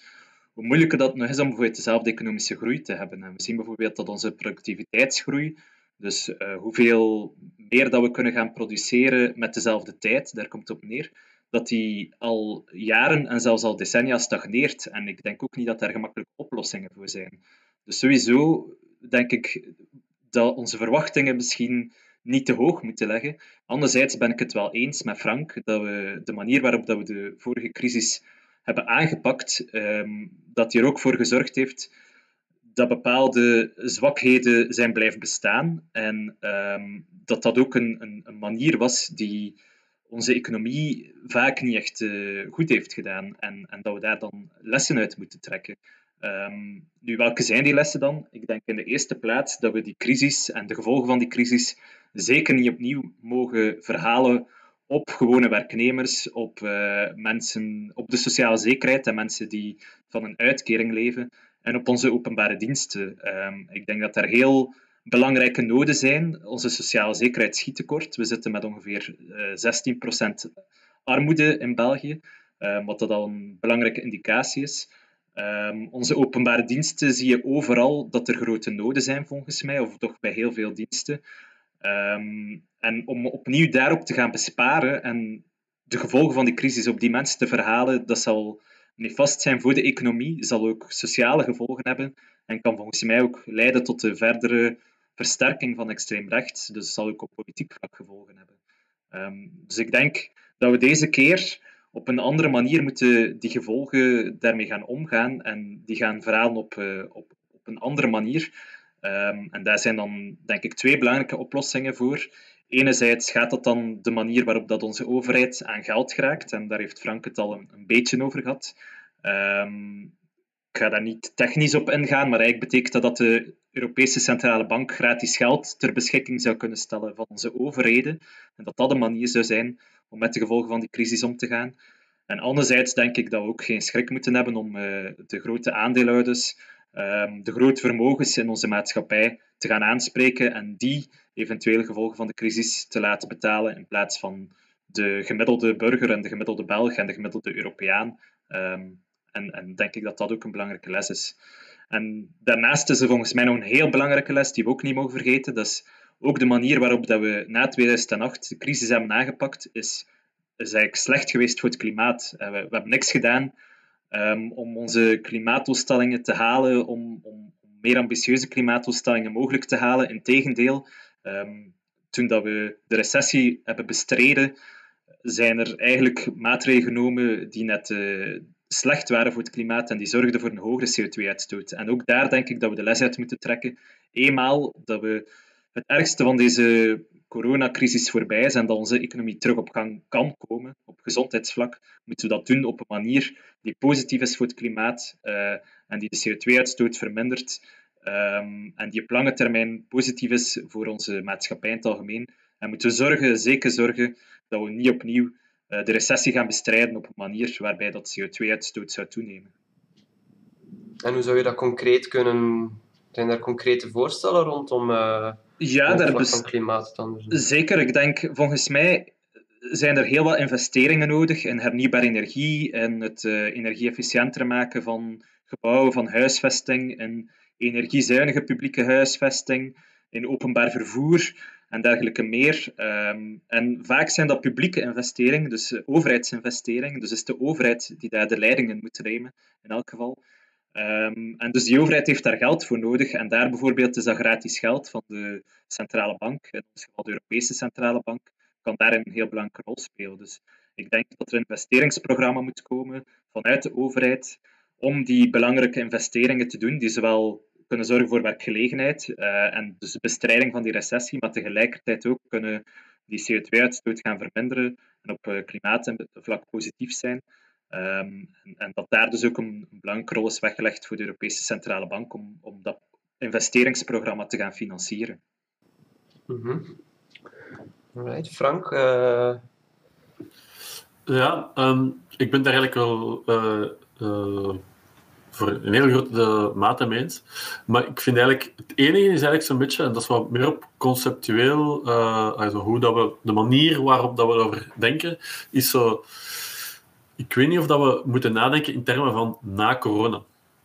hoe moeilijker dat nog is om bijvoorbeeld dezelfde economische groei te hebben. En we zien bijvoorbeeld dat onze productiviteitsgroei, dus uh, hoeveel meer dat we kunnen gaan produceren met dezelfde tijd, daar komt het op neer, dat die al jaren en zelfs al decennia stagneert. En ik denk ook niet dat daar gemakkelijke oplossingen voor zijn. Dus sowieso denk ik dat onze verwachtingen misschien niet te hoog moeten leggen. Anderzijds ben ik het wel eens met Frank dat we de manier waarop dat we de vorige crisis hebben aangepakt, um, dat hier ook voor gezorgd heeft dat bepaalde zwakheden zijn blijven bestaan en um, dat dat ook een, een, een, manier was die onze economie vaak niet echt uh, goed heeft gedaan en, en, dat we daar dan lessen uit moeten trekken. Um, nu, welke zijn die lessen dan? Ik denk in de eerste plaats dat we die crisis en de gevolgen van die crisis zeker niet opnieuw mogen verhalen op gewone werknemers, op uh, mensen, op de sociale zekerheid en mensen die van een uitkering leven en op onze openbare diensten. Um, ik denk dat er heel belangrijke noden zijn. Onze sociale zekerheid schiet tekort. We zitten met ongeveer uh, 16% armoede in België, um, wat dat al een belangrijke indicatie is. Um, onze openbare diensten zie je overal dat er grote noden zijn, volgens mij, of toch bij heel veel diensten. Um, en om opnieuw daarop te gaan besparen en de gevolgen van die crisis op die mensen te verhalen, dat zal nefast zijn voor de economie, zal ook sociale gevolgen hebben en kan volgens mij ook leiden tot de verdere versterking van extreem rechts. Dus zal ook op politiek vlak gevolgen hebben. Um, dus ik denk dat we deze keer op een andere manier moeten die gevolgen daarmee gaan omgaan en die gaan verhalen op, uh, op, op een andere manier. Um, en daar zijn dan, denk ik, twee belangrijke oplossingen voor. Enerzijds gaat dat dan de manier waarop dat onze overheid aan geld geraakt, en daar heeft Frank het al een, beetje over gehad. Um, ik ga daar niet technisch op ingaan, maar eigenlijk betekent dat dat de Europese Centrale Bank gratis geld ter beschikking zou kunnen stellen van onze overheden. En dat dat een manier zou zijn om met de gevolgen van die crisis om te gaan. En anderzijds denk ik dat we ook geen schrik moeten hebben om uh, de grote aandeelhouders, um, de grote vermogens in onze maatschappij te gaan aanspreken en die eventuele gevolgen van de crisis te laten betalen in plaats van de gemiddelde burger en de gemiddelde Belg en de gemiddelde Europeaan. Um, en, en denk ik dat dat ook een belangrijke les is. En daarnaast is er volgens mij nog een heel belangrijke les die we ook niet mogen vergeten. Dat is ook de manier waarop dat we na 2008 de crisis hebben aangepakt, is, is eigenlijk slecht geweest voor het klimaat. Eh, we, we hebben niks gedaan um, om onze klimaatdoelstellingen te halen, om, om, meer ambitieuze klimaatdoelstellingen mogelijk te halen. Integendeel, um, toen dat we de recessie hebben bestreden, zijn er eigenlijk maatregelen genomen die net uh, slecht waren voor het klimaat en die zorgden voor een hogere CO2-uitstoot. En ook daar denk ik dat we de les uit moeten trekken. Eenmaal dat we het ergste van deze coronacrisis voorbij is en dat onze economie terug op gang kan komen, op gezondheidsvlak, moeten we dat doen op een manier die positief is voor het klimaat uh, en die de CO2-uitstoot vermindert um, en die op lange termijn positief is voor onze maatschappij in het algemeen. En moeten we zorgen, zeker zorgen, dat we niet opnieuw uh, de recessie gaan bestrijden op een manier waarbij dat CO2-uitstoot zou toenemen. En hoe zou je dat concreet kunnen... Zijn er concrete voorstellen rondom... Uh ja, daar best... klimaat dan. Zeker, ik denk volgens mij zijn er heel wat investeringen nodig in hernieuwbare energie, in het uh, energie-efficiënter maken van gebouwen, van huisvesting, in energiezuinige publieke huisvesting, in openbaar vervoer en dergelijke meer. Um, en vaak zijn dat publieke investeringen, dus uh, overheidsinvesteringen. Dus is de overheid die daar de leidingen moet nemen, in elk geval. Um, en dus die overheid heeft daar geld voor nodig. En daar bijvoorbeeld is dat gratis geld van de centrale bank, in ons geval de Europese Centrale Bank, kan daar een heel belangrijke rol spelen. Dus ik denk dat er een investeringsprogramma moet komen vanuit de overheid om die belangrijke investeringen te doen, die zowel kunnen zorgen voor werkgelegenheid uh, en dus bestrijding van die recessie, maar tegelijkertijd ook kunnen die CO2-uitstoot gaan verminderen en op uh, klimaatvlak positief zijn. Um, en, en, dat daar dus ook een, een, belangrijke rol is weggelegd voor de Europese Centrale Bank om, om dat investeringsprogramma te gaan financieren. Mm -hmm. Alright, Frank? Uh... Ja, um, ik ben daar eigenlijk wel uh, uh, voor een hele grote mate mee eens. Maar ik vind eigenlijk, het enige is eigenlijk zo'n beetje, en dat is wat meer op conceptueel, also hoe dat we, de manier waarop dat we erover denken, is zo ik weet niet of dat we moeten nadenken in termen van na corona.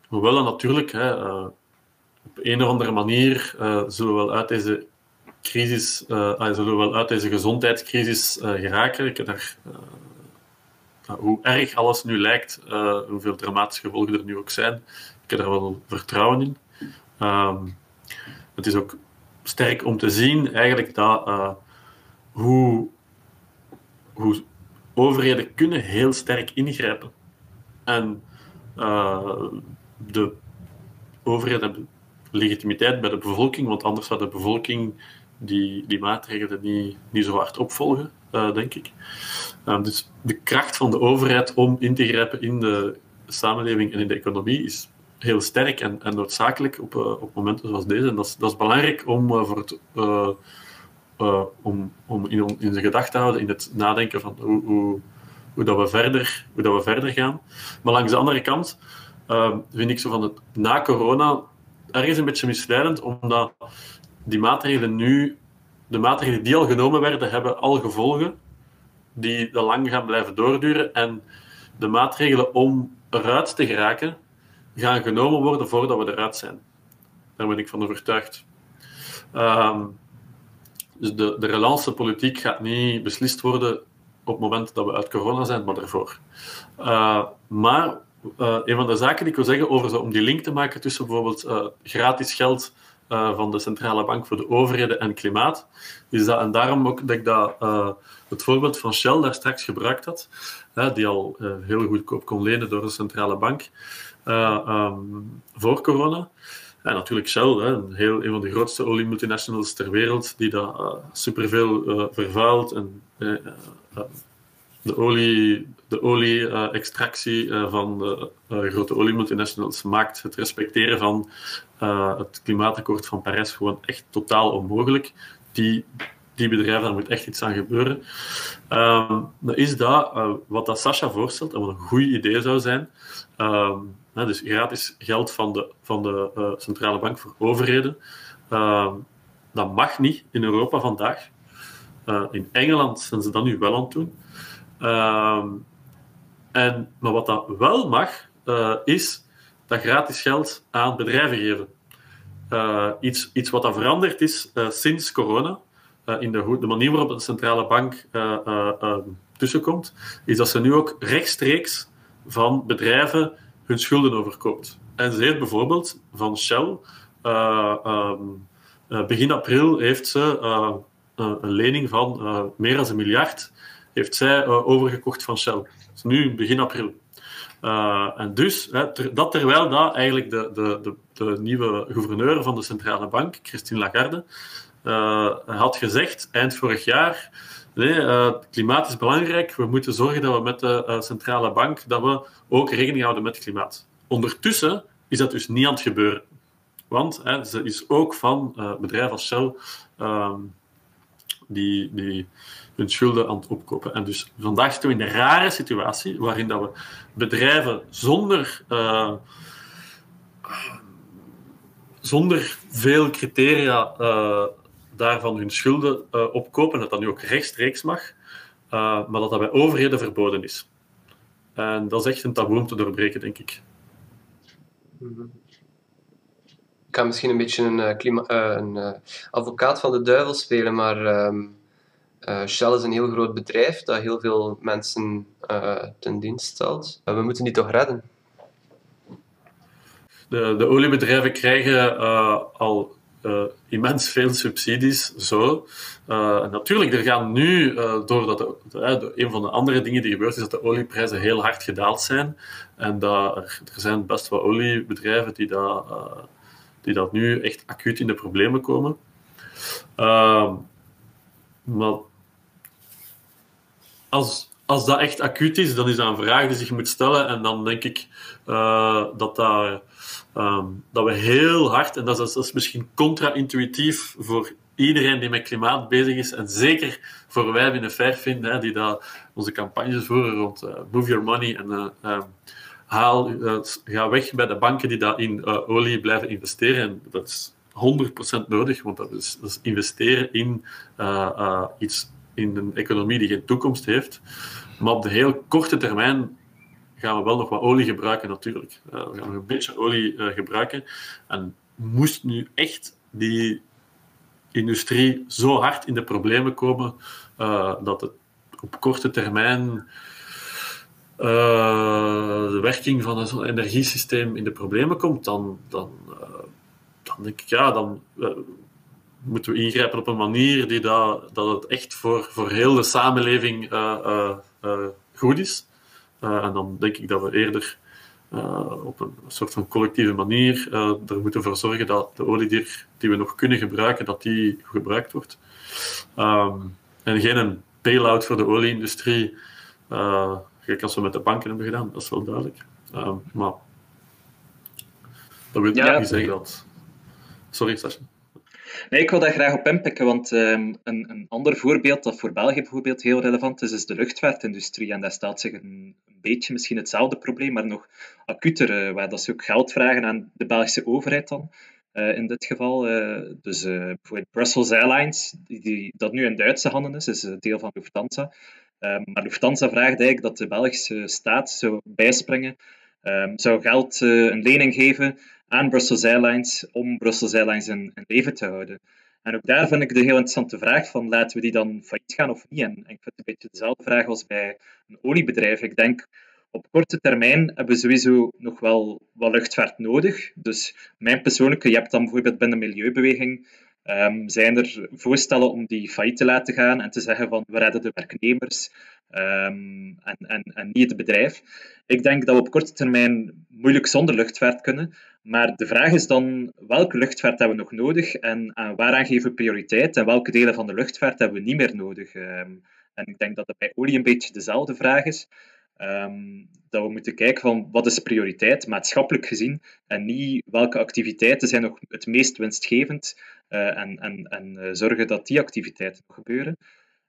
Hoewel dat natuurlijk hè, uh, op een of andere manier uh, zullen we wel uit deze crisis, uh, zullen we wel uit deze gezondheidscrisis geraken. Ik heb daar, hoe erg alles nu lijkt, hoeveel dramatische gevolgen er nu ook zijn, ik heb daar wel vertrouwen in. Um, het is ook sterk om te zien eigenlijk dat hoe, hoe overheden kunnen heel sterk ingrijpen. En uh, de overheden hebben legitimiteit bij de bevolking, want anders zou de bevolking die, die maatregelen niet, niet zo hard opvolgen, uh, denk ik. Uh, dus de kracht van de overheid om in te grijpen in de samenleving en in de economie is heel sterk en, en noodzakelijk op, op momenten zoals deze. En dat is, dat is belangrijk om voor het om, om in, in zijn gedachten te houden in het nadenken van hoe, dat we, verder, hoe dat we verder gaan. Maar langs de andere kant uh, vind ik zo van het na corona ergens een beetje misleidend, omdat die maatregelen nu, de maatregelen die al genomen werden, hebben al gevolgen die al lang gaan blijven doorduren. En de maatregelen om eruit te geraken, gaan genomen worden voordat we eruit zijn. Daar ben ik van overtuigd. Um, dus de, de relance politiek gaat niet beslist worden op het moment dat we uit corona zijn, maar daarvoor. Uh, maar uh, een van de zaken die ik wil zeggen over zo, om die link te maken tussen bijvoorbeeld uh, gratis geld van de centrale bank voor de overheden en klimaat, is dat, en daarom ook dat ik dat, het voorbeeld van Shell daar straks gebruikt had, die al heel goedkoop kon lenen door de centrale bank um, voor corona. En natuurlijk Shell, hè, een, heel, een van de grootste oliemultinationals ter wereld, die dat uh, superveel uh, vervuilt en uh, de olie, de olie-extractie van de grote oliemultinationals maakt het respecteren van het klimaatakkoord van Parijs gewoon echt totaal onmogelijk. Die, die bedrijven, daar moet echt iets aan gebeuren. Um, dan is dat wat dat Sascha voorstelt en wat een goed idee zou zijn. Um, dus gratis geld van de, van de centrale bank voor overheden. Uh, dat mag niet in Europa vandaag. Uh, in Engeland zijn ze dat nu wel aan het doen. Uh, en, maar wat dat wel mag, uh, is dat gratis geld aan bedrijven geven. iets, iets wat dat veranderd is sinds corona, in de, de, manier waarop de centrale bank tussenkomt, is dat ze nu ook rechtstreeks van bedrijven hun schulden overkoopt. En ze heeft bijvoorbeeld van Shell um, uh, begin april heeft ze uh, een lening van meer dan een miljard heeft zij, overgekocht van Shell. Is nu begin april. en dus, ter, dat terwijl dat eigenlijk de, de, de, de, nieuwe gouverneur van de centrale bank, Christine Lagarde, had gezegd eind vorig jaar Nee, het klimaat is belangrijk. We moeten zorgen dat we met de centrale bank dat we ook rekening houden met het klimaat. Ondertussen is dat dus niet aan het gebeuren. Want hè, ze is ook van uh, bedrijven als Shell uh, die, die hun schulden aan het opkopen. En dus vandaag zitten we in een rare situatie waarin dat we bedrijven zonder, uh, zonder veel criteria uh, daarvan hun schulden opkopen, dat dat nu ook rechtstreeks mag, maar dat dat bij overheden verboden is. En dat is echt een taboe om te doorbreken, denk ik. Ik ga misschien een beetje een, uh, klima een advocaat van de duivel spelen, maar um, Shell is een heel groot bedrijf dat heel veel mensen ten dienst stelt. we moeten die toch redden? De, de oliebedrijven krijgen al immens veel subsidies, zo. natuurlijk, er gaan nu, doordat de, een van de andere dingen die gebeurt is dat de olieprijzen heel hard gedaald zijn. En dat er, er zijn best wel oliebedrijven die dat die dat nu echt acuut in de problemen komen. Uh, maar als, als dat echt acuut is, dan is dat een vraag die zich moet stellen. En dan denk ik uh, dat, dat, uh, dat we heel hard, en dat is, dat is misschien contra-intuïtief voor iedereen die met klimaat bezig is, en zeker voor wij binnen Fairfin, hè, die daar onze campagnes voeren rond uh, Move Your Money en ehm, haal, uh, ga weg bij de banken die daar in olie blijven investeren. En dat is 100% nodig, want dat is, dat is investeren in iets in een economie die geen toekomst heeft. Maar op de heel korte termijn gaan we wel nog wat olie gebruiken, natuurlijk. we gaan nog een beetje olie gebruiken. En moest nu echt die industrie zo hard in de problemen komen dat het op korte termijn de werking van zo'n energiesysteem in de problemen komt, dan, dan, dan denk ik, ja, dan moeten we ingrijpen op een manier die dat, dat het echt voor, voor heel de samenleving goed is. En dan denk ik dat we eerder op een soort van collectieve manier er moeten voor zorgen dat de olie die, we nog kunnen gebruiken, dat die gebruikt wordt. Um, en geen een bail-out voor de olieindustrie. Kijk, als we met de banken hebben gedaan, dat is wel duidelijk. Uh, maar dat wil ja. niet zeggen dat. Sorry, Sascha. Nee, ik wil daar graag op inpikken, want um, een, een, ander voorbeeld dat voor België bijvoorbeeld heel relevant is, is de luchtvaartindustrie. En daar staat zich een beetje misschien hetzelfde probleem, maar nog acuter, uh, waar dat ze ook geld vragen aan de Belgische overheid dan. Uh, in dit geval, uh, dus bijvoorbeeld Brussels Airlines, die, dat nu in Duitse handen is, is deel van Lufthansa. Maar Lufthansa vraagt eigenlijk dat de Belgische staat zou bijspringen, um, zou geld, een lening geven aan Brussels Airlines om Brussels Airlines in, in, leven te houden. En ook daar vind ik de heel interessante vraag van laten we die dan failliet gaan of niet? En, ik vind het een beetje dezelfde vraag als bij een oliebedrijf. Ik denk op korte termijn hebben we sowieso nog wel wat luchtvaart nodig. Dus mijn persoonlijke, je hebt dan bijvoorbeeld binnen de milieubeweging Um, zijn er voorstellen om die failliet te laten gaan en te zeggen van we redden de werknemers um, en, en, en niet het bedrijf? Ik denk dat we op korte termijn moeilijk zonder luchtvaart kunnen. Maar de vraag is dan, welke luchtvaart hebben we nog nodig en waaraan geven we prioriteit en welke delen van de luchtvaart hebben we niet meer nodig? Um, En ik denk dat dat bij olie een beetje dezelfde vraag is. Ehm, dat we moeten kijken van wat is prioriteit, maatschappelijk gezien, en niet welke activiteiten zijn nog het meest winstgevend uh, en, en, en uh, zorgen dat die activiteiten nog gebeuren.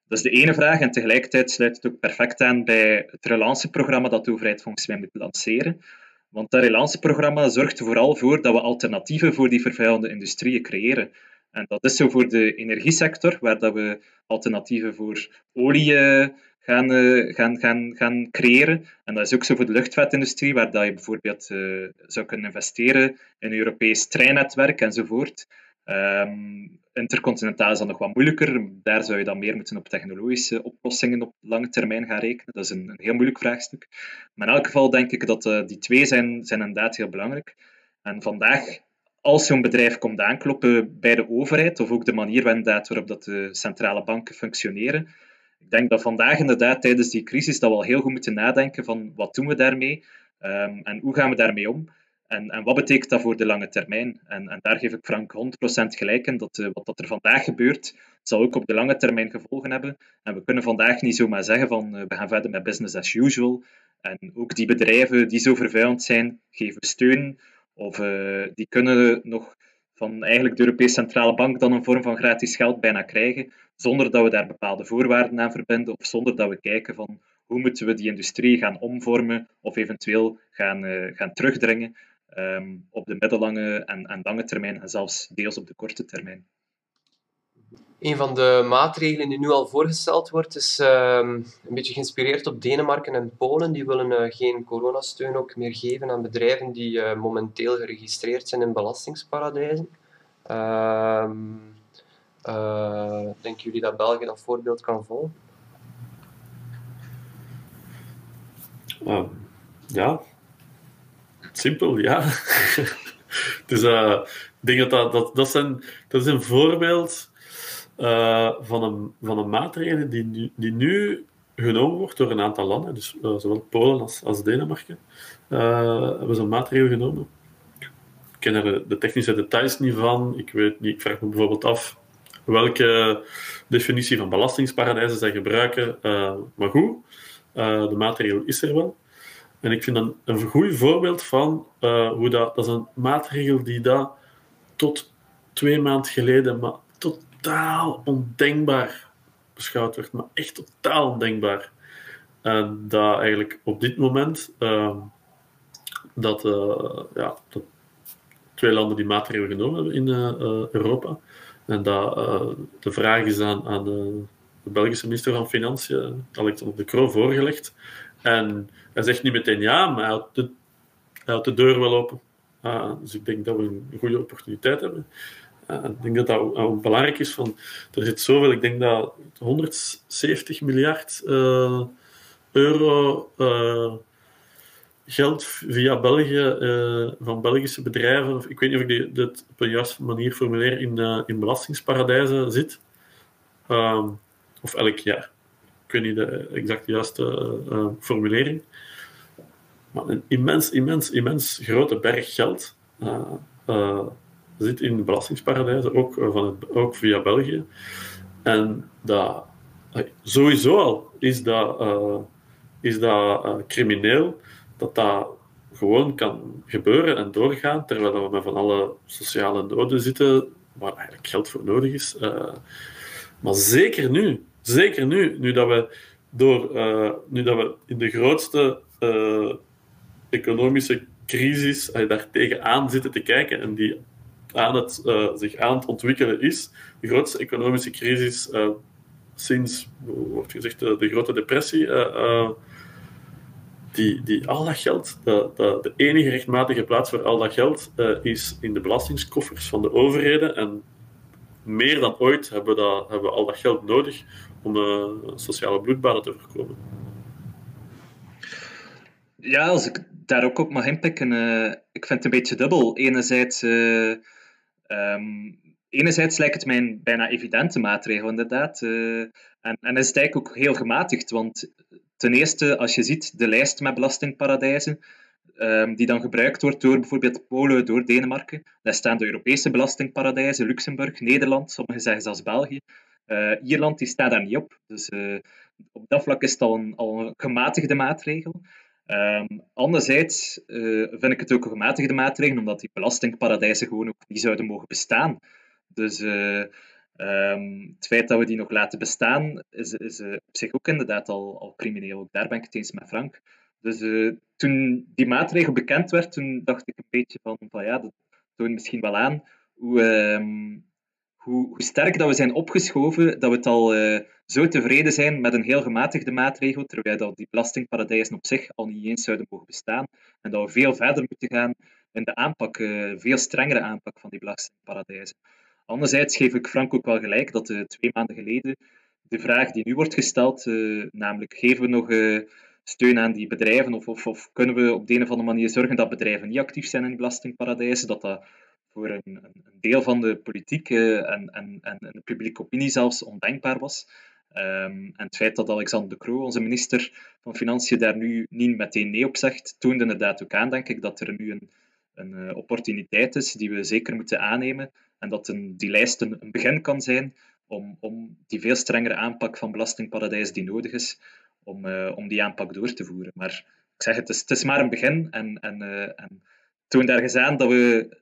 Dat is de ene vraag en tegelijkertijd sluit het ook perfect aan bij het relanceprogramma dat de overheid volgens mij moet lanceren. Want dat relanceprogramma zorgt er vooral voor dat we alternatieven voor die vervuilende industrieën creëren. En dat is zo voor de energiesector, waar dat we alternatieven voor olie gaan, uh, gaan, gaan, gaan creëren. En dat is ook zo voor de luchtvaartindustrie, waar dat je bijvoorbeeld uh, zou kunnen investeren in een Europees treinnetwerk enzovoort. Um, intercontinentaal is dat nog wat moeilijker. Daar zou je dan meer moeten op technologische oplossingen op lange termijn gaan rekenen. Dat is een, een heel moeilijk vraagstuk. Maar in elk geval denk ik dat uh, die twee zijn, zijn inderdaad heel belangrijk. En vandaag, als zo'n bedrijf komt aankloppen bij de overheid, of ook de manier waarop dat de centrale banken functioneren, ik denk dat vandaag inderdaad tijdens die crisis dat we al heel goed moeten nadenken van wat doen we daarmee um, en hoe gaan we daarmee om. En, en, wat betekent dat voor de lange termijn? En, en daar geef ik Frank 100% gelijk in. Dat, uh, wat dat er vandaag gebeurt, zal ook op de lange termijn gevolgen hebben. En we kunnen vandaag niet zomaar zeggen van uh, we gaan verder met business as usual. En ook die bedrijven die zo vervuilend zijn, geven steun. Of uh, die kunnen nog van eigenlijk de Europese Centrale Bank dan een vorm van gratis geld bijna krijgen, zonder dat we daar bepaalde voorwaarden aan verbinden of zonder dat we kijken van hoe moeten we die industrie gaan omvormen of eventueel gaan, gaan terugdringen um, op de middellange en, en lange termijn en zelfs deels op de korte termijn. Een van de maatregelen die nu al voorgesteld wordt, is um, een beetje geïnspireerd op Denemarken en Polen. Die willen uh, geen coronasteun ook meer geven aan bedrijven die uh, momenteel geregistreerd zijn in belastingsparadijzen. Uh, denken jullie dat België dat voorbeeld kan volgen? ja, simpel, ja. <laughs> dus denk dat dat, dat, zijn, dat is een voorbeeld uh, van, een, van een maatregel die nu, die nu genomen wordt door een aantal landen, dus uh, zowel Polen als, als Denemarken, hebben een maatregel genomen. Ik ken er de, de, technische details niet van. Ik weet niet, ik vraag me bijvoorbeeld af welke definitie van belastingsparadijzen zij gebruiken. maar goed, de maatregel is er wel. En ik vind dat een goed voorbeeld van hoe dat, dat is een maatregel die dat tot twee maanden geleden maar tot totaal ondenkbaar beschouwd werd, maar echt totaal ondenkbaar. En dat eigenlijk op dit moment uh, dat, uh, ja, dat twee landen die maatregelen genomen hebben in uh, Europa. En dat de vraag is aan, aan de, de, Belgische minister van Financiën, Alexander de Croo, voorgelegd. En hij zegt niet meteen ja, maar hij houdt de, deur wel open. Ah, dus ik denk dat we een goede opportuniteit hebben. Uh, ik denk dat dat belangrijk is. Van, er zit zoveel, ik denk dat 170 miljard uh, euro uh, geld via België van Belgische bedrijven, of, ik weet niet of ik dit op een juiste manier formuleer, in, in belastingsparadijzen zit. Ehm, of elk jaar. Ik weet niet de exact juiste formulering. Maar een immens, immens, immens grote berg geld zit in belastingsparadijzen, ook, eh, van het, ook via België. En dat, sowieso al is dat, is dat crimineel dat dat gewoon kan gebeuren en doorgaan, terwijl we met van alle sociale noden zitten, waar eigenlijk geld voor nodig is. Maar zeker nu, zeker nu, nu dat we, door, nu dat we in de grootste economische crisis daar tegenaan zitten te kijken en die aan het, uh, zich aan het ontwikkelen is. De grootste economische crisis uh, sinds, wordt gezegd, de, de Grote Depressie. Die, die, al dat geld, de, de, de, enige rechtmatige plaats voor al dat geld is in de belastingskoffers van de overheden. En meer dan ooit hebben we, dat, hebben we al dat geld nodig om sociale bloedbaden te voorkomen. Ja, als ik daar ook op mag inpikken, ik vind het een beetje dubbel. Enerzijds Um, enerzijds lijkt het mij een bijna evidente maatregel, inderdaad. Uh, en, en is het eigenlijk ook heel gematigd, want ten eerste, als je ziet de lijst met belastingparadijzen, um, die dan gebruikt wordt door bijvoorbeeld Polen, door Denemarken, daar staan de Europese belastingparadijzen, Luxemburg, Nederland, sommigen zeggen zelfs België. Ierland die staat daar niet op. Dus op dat vlak is het al al een gematigde maatregel. Um, anderzijds vind ik het ook een gematigde maatregel, omdat die belastingparadijzen gewoon ook niet zouden mogen bestaan. Dus Um, het feit dat we die nog laten bestaan, is, is uh, op zich ook inderdaad al, al crimineel. Daar ben ik het eens met Frank. Dus toen die maatregel bekend werd, toen dacht ik een beetje van, van ja, dat toont misschien wel aan hoe, um, hoe, sterk dat we zijn opgeschoven, dat we het al uh, zo tevreden zijn met een heel gematigde maatregel, terwijl dat die belastingparadijzen op zich al niet eens zouden mogen bestaan. En dat we veel verder moeten gaan in de aanpak, veel strengere aanpak van die belastingparadijzen. Anderzijds geef ik Frank ook wel gelijk dat uh, twee maanden geleden de vraag die nu wordt gesteld, uh, namelijk geven we nog uh, steun aan die bedrijven of, of, of, kunnen we op de een of andere manier zorgen dat bedrijven niet actief zijn in belastingparadijzen, dat dat voor een, een deel van de politiek en, en, en de publieke opinie zelfs ondenkbaar was. Um, en het feit dat Alexander de Croo, onze minister van Financiën, daar nu niet meteen nee op zegt, toont inderdaad ook aan, denk ik, dat er nu een, een opportuniteit is die we zeker moeten aannemen. En dat een, die lijst een, begin kan zijn om, om die veel strengere aanpak van belastingparadijs die nodig is, om, uh, om die aanpak door te voeren. Maar ik zeg het, is, het is maar een begin. En, en, uh, en ergens aan dat we...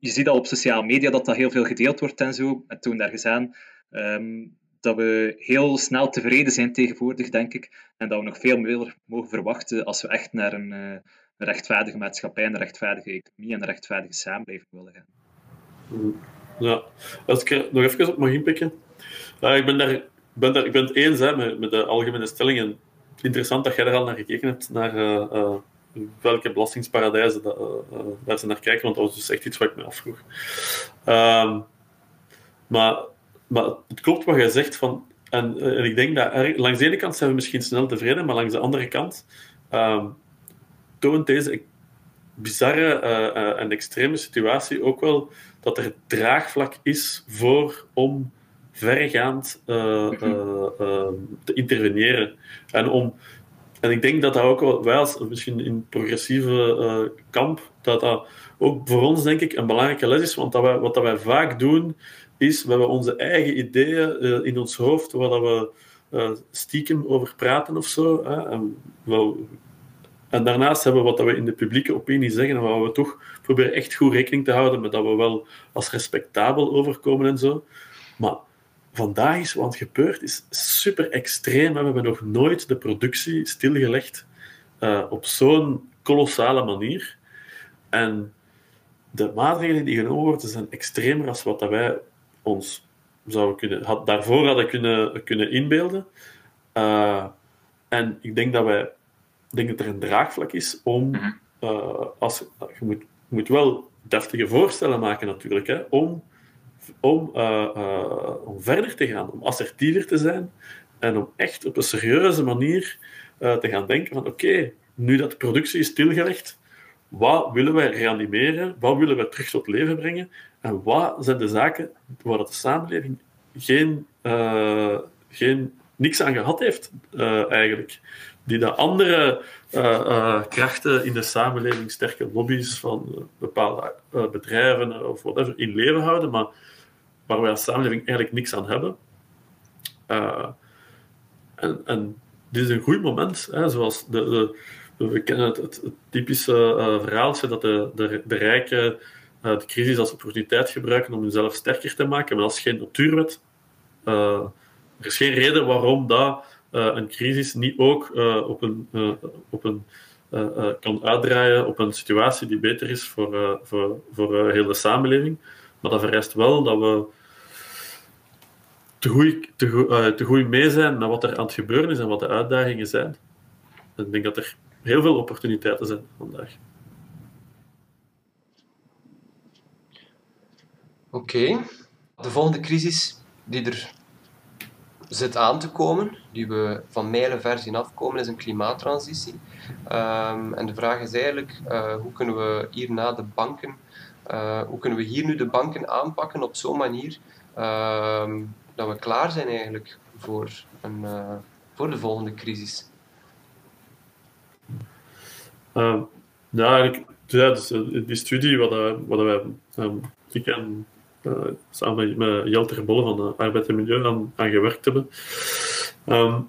Je ziet al op sociale media dat dat heel veel gedeeld wordt en zo. En toon ergens aan um, dat we heel snel tevreden zijn tegenwoordig, denk ik. En dat we nog veel meer mogen verwachten als we echt naar een, een rechtvaardige maatschappij, een rechtvaardige economie en een rechtvaardige samenleving willen gaan. Ja, als ik nog even op mag inpikken. Ik ben, daar, ben daar, ik ben het eens hè, met, de algemene stellingen. Interessant dat jij er al naar gekeken hebt, naar uh, uh, welke belastingsparadijzen dat, daar ze naar kijken, want dat was dus echt iets wat ik me afvroeg. Ehm, maar, maar het klopt wat jij zegt, van, en, en ik denk dat er, langs de ene kant zijn we misschien snel tevreden, maar langs de andere kant ehm, toont deze bizarre uh, en extreme situatie ook wel dat er draagvlak is voor om verregaand uh, te interveneren. En, om, en ik denk dat dat ook wij als misschien in progressieve kamp, dat dat ook voor ons denk ik een belangrijke les is, want dat wat dat wij vaak doen, is we hebben onze eigen ideeën in ons hoofd, waar dat we stiekem over praten of zo. En wel, en daarnaast hebben we wat we in de publieke opinie zeggen, waar we toch proberen echt goed rekening te houden met dat we wel als respectabel overkomen en zo. Maar vandaag is wat gebeurd, is super extreem. We hebben nog nooit de productie stilgelegd uh, op zo'n kolossale manier. En de maatregelen die genomen worden zijn extremer dan wat dat wij ons zouden kunnen, had, daarvoor hadden kunnen, kunnen inbeelden. Uh, en ik denk dat wij denk dat er een draagvlak is om, uh, als, je, moet, je moet wel deftige voorstellen maken natuurlijk, hè, om, om, uh, uh, om verder te gaan, om assertiever te zijn en om echt op een serieuze manier te gaan denken van oké, nu dat de productie is stilgelegd, wat willen wij reanimeren, wat willen wij terug tot leven brengen? En wat zijn de zaken waar de samenleving geen, geen, niks aan gehad heeft eigenlijk? Die de andere krachten in de samenleving, sterke lobby's van bepaalde bedrijven of whatever, in leven houden, maar waar wij als samenleving eigenlijk niks aan hebben. en, en dit is een goed moment, hè, zoals de, de, we kennen het, typische verhaaltje dat de, de, de rijken de crisis als opportuniteit gebruiken om hunzelf sterker te maken, maar dat is geen natuurwet. er is geen reden waarom dat eh, een crisis niet ook eh, op een, eh, op een, kan uitdraaien op een situatie die beter is voor, voor, voor heel samenleving. Maar dat vereist wel dat we te goed, te, te goed mee zijn met wat er aan het gebeuren is en wat de uitdagingen zijn. ik denk dat er heel veel opportuniteiten zijn vandaag. Oké. De volgende crisis die er zit aan te komen, die we van mijlenver zien afkomen, is een klimaattransitie. Um, en de vraag is eigenlijk, uh, hoe kunnen we hierna de banken, uh, hoe kunnen we hier nu de banken aanpakken op zo'n manier uh, dat we klaar zijn eigenlijk voor, een, eh, voor de volgende crisis? Ehm, ja, eigenlijk, dus, die studie wat, wat wij, en samen met, met Jelte Bolle van Arbeid en Milieu aan, aan gewerkt hebben. Ehm,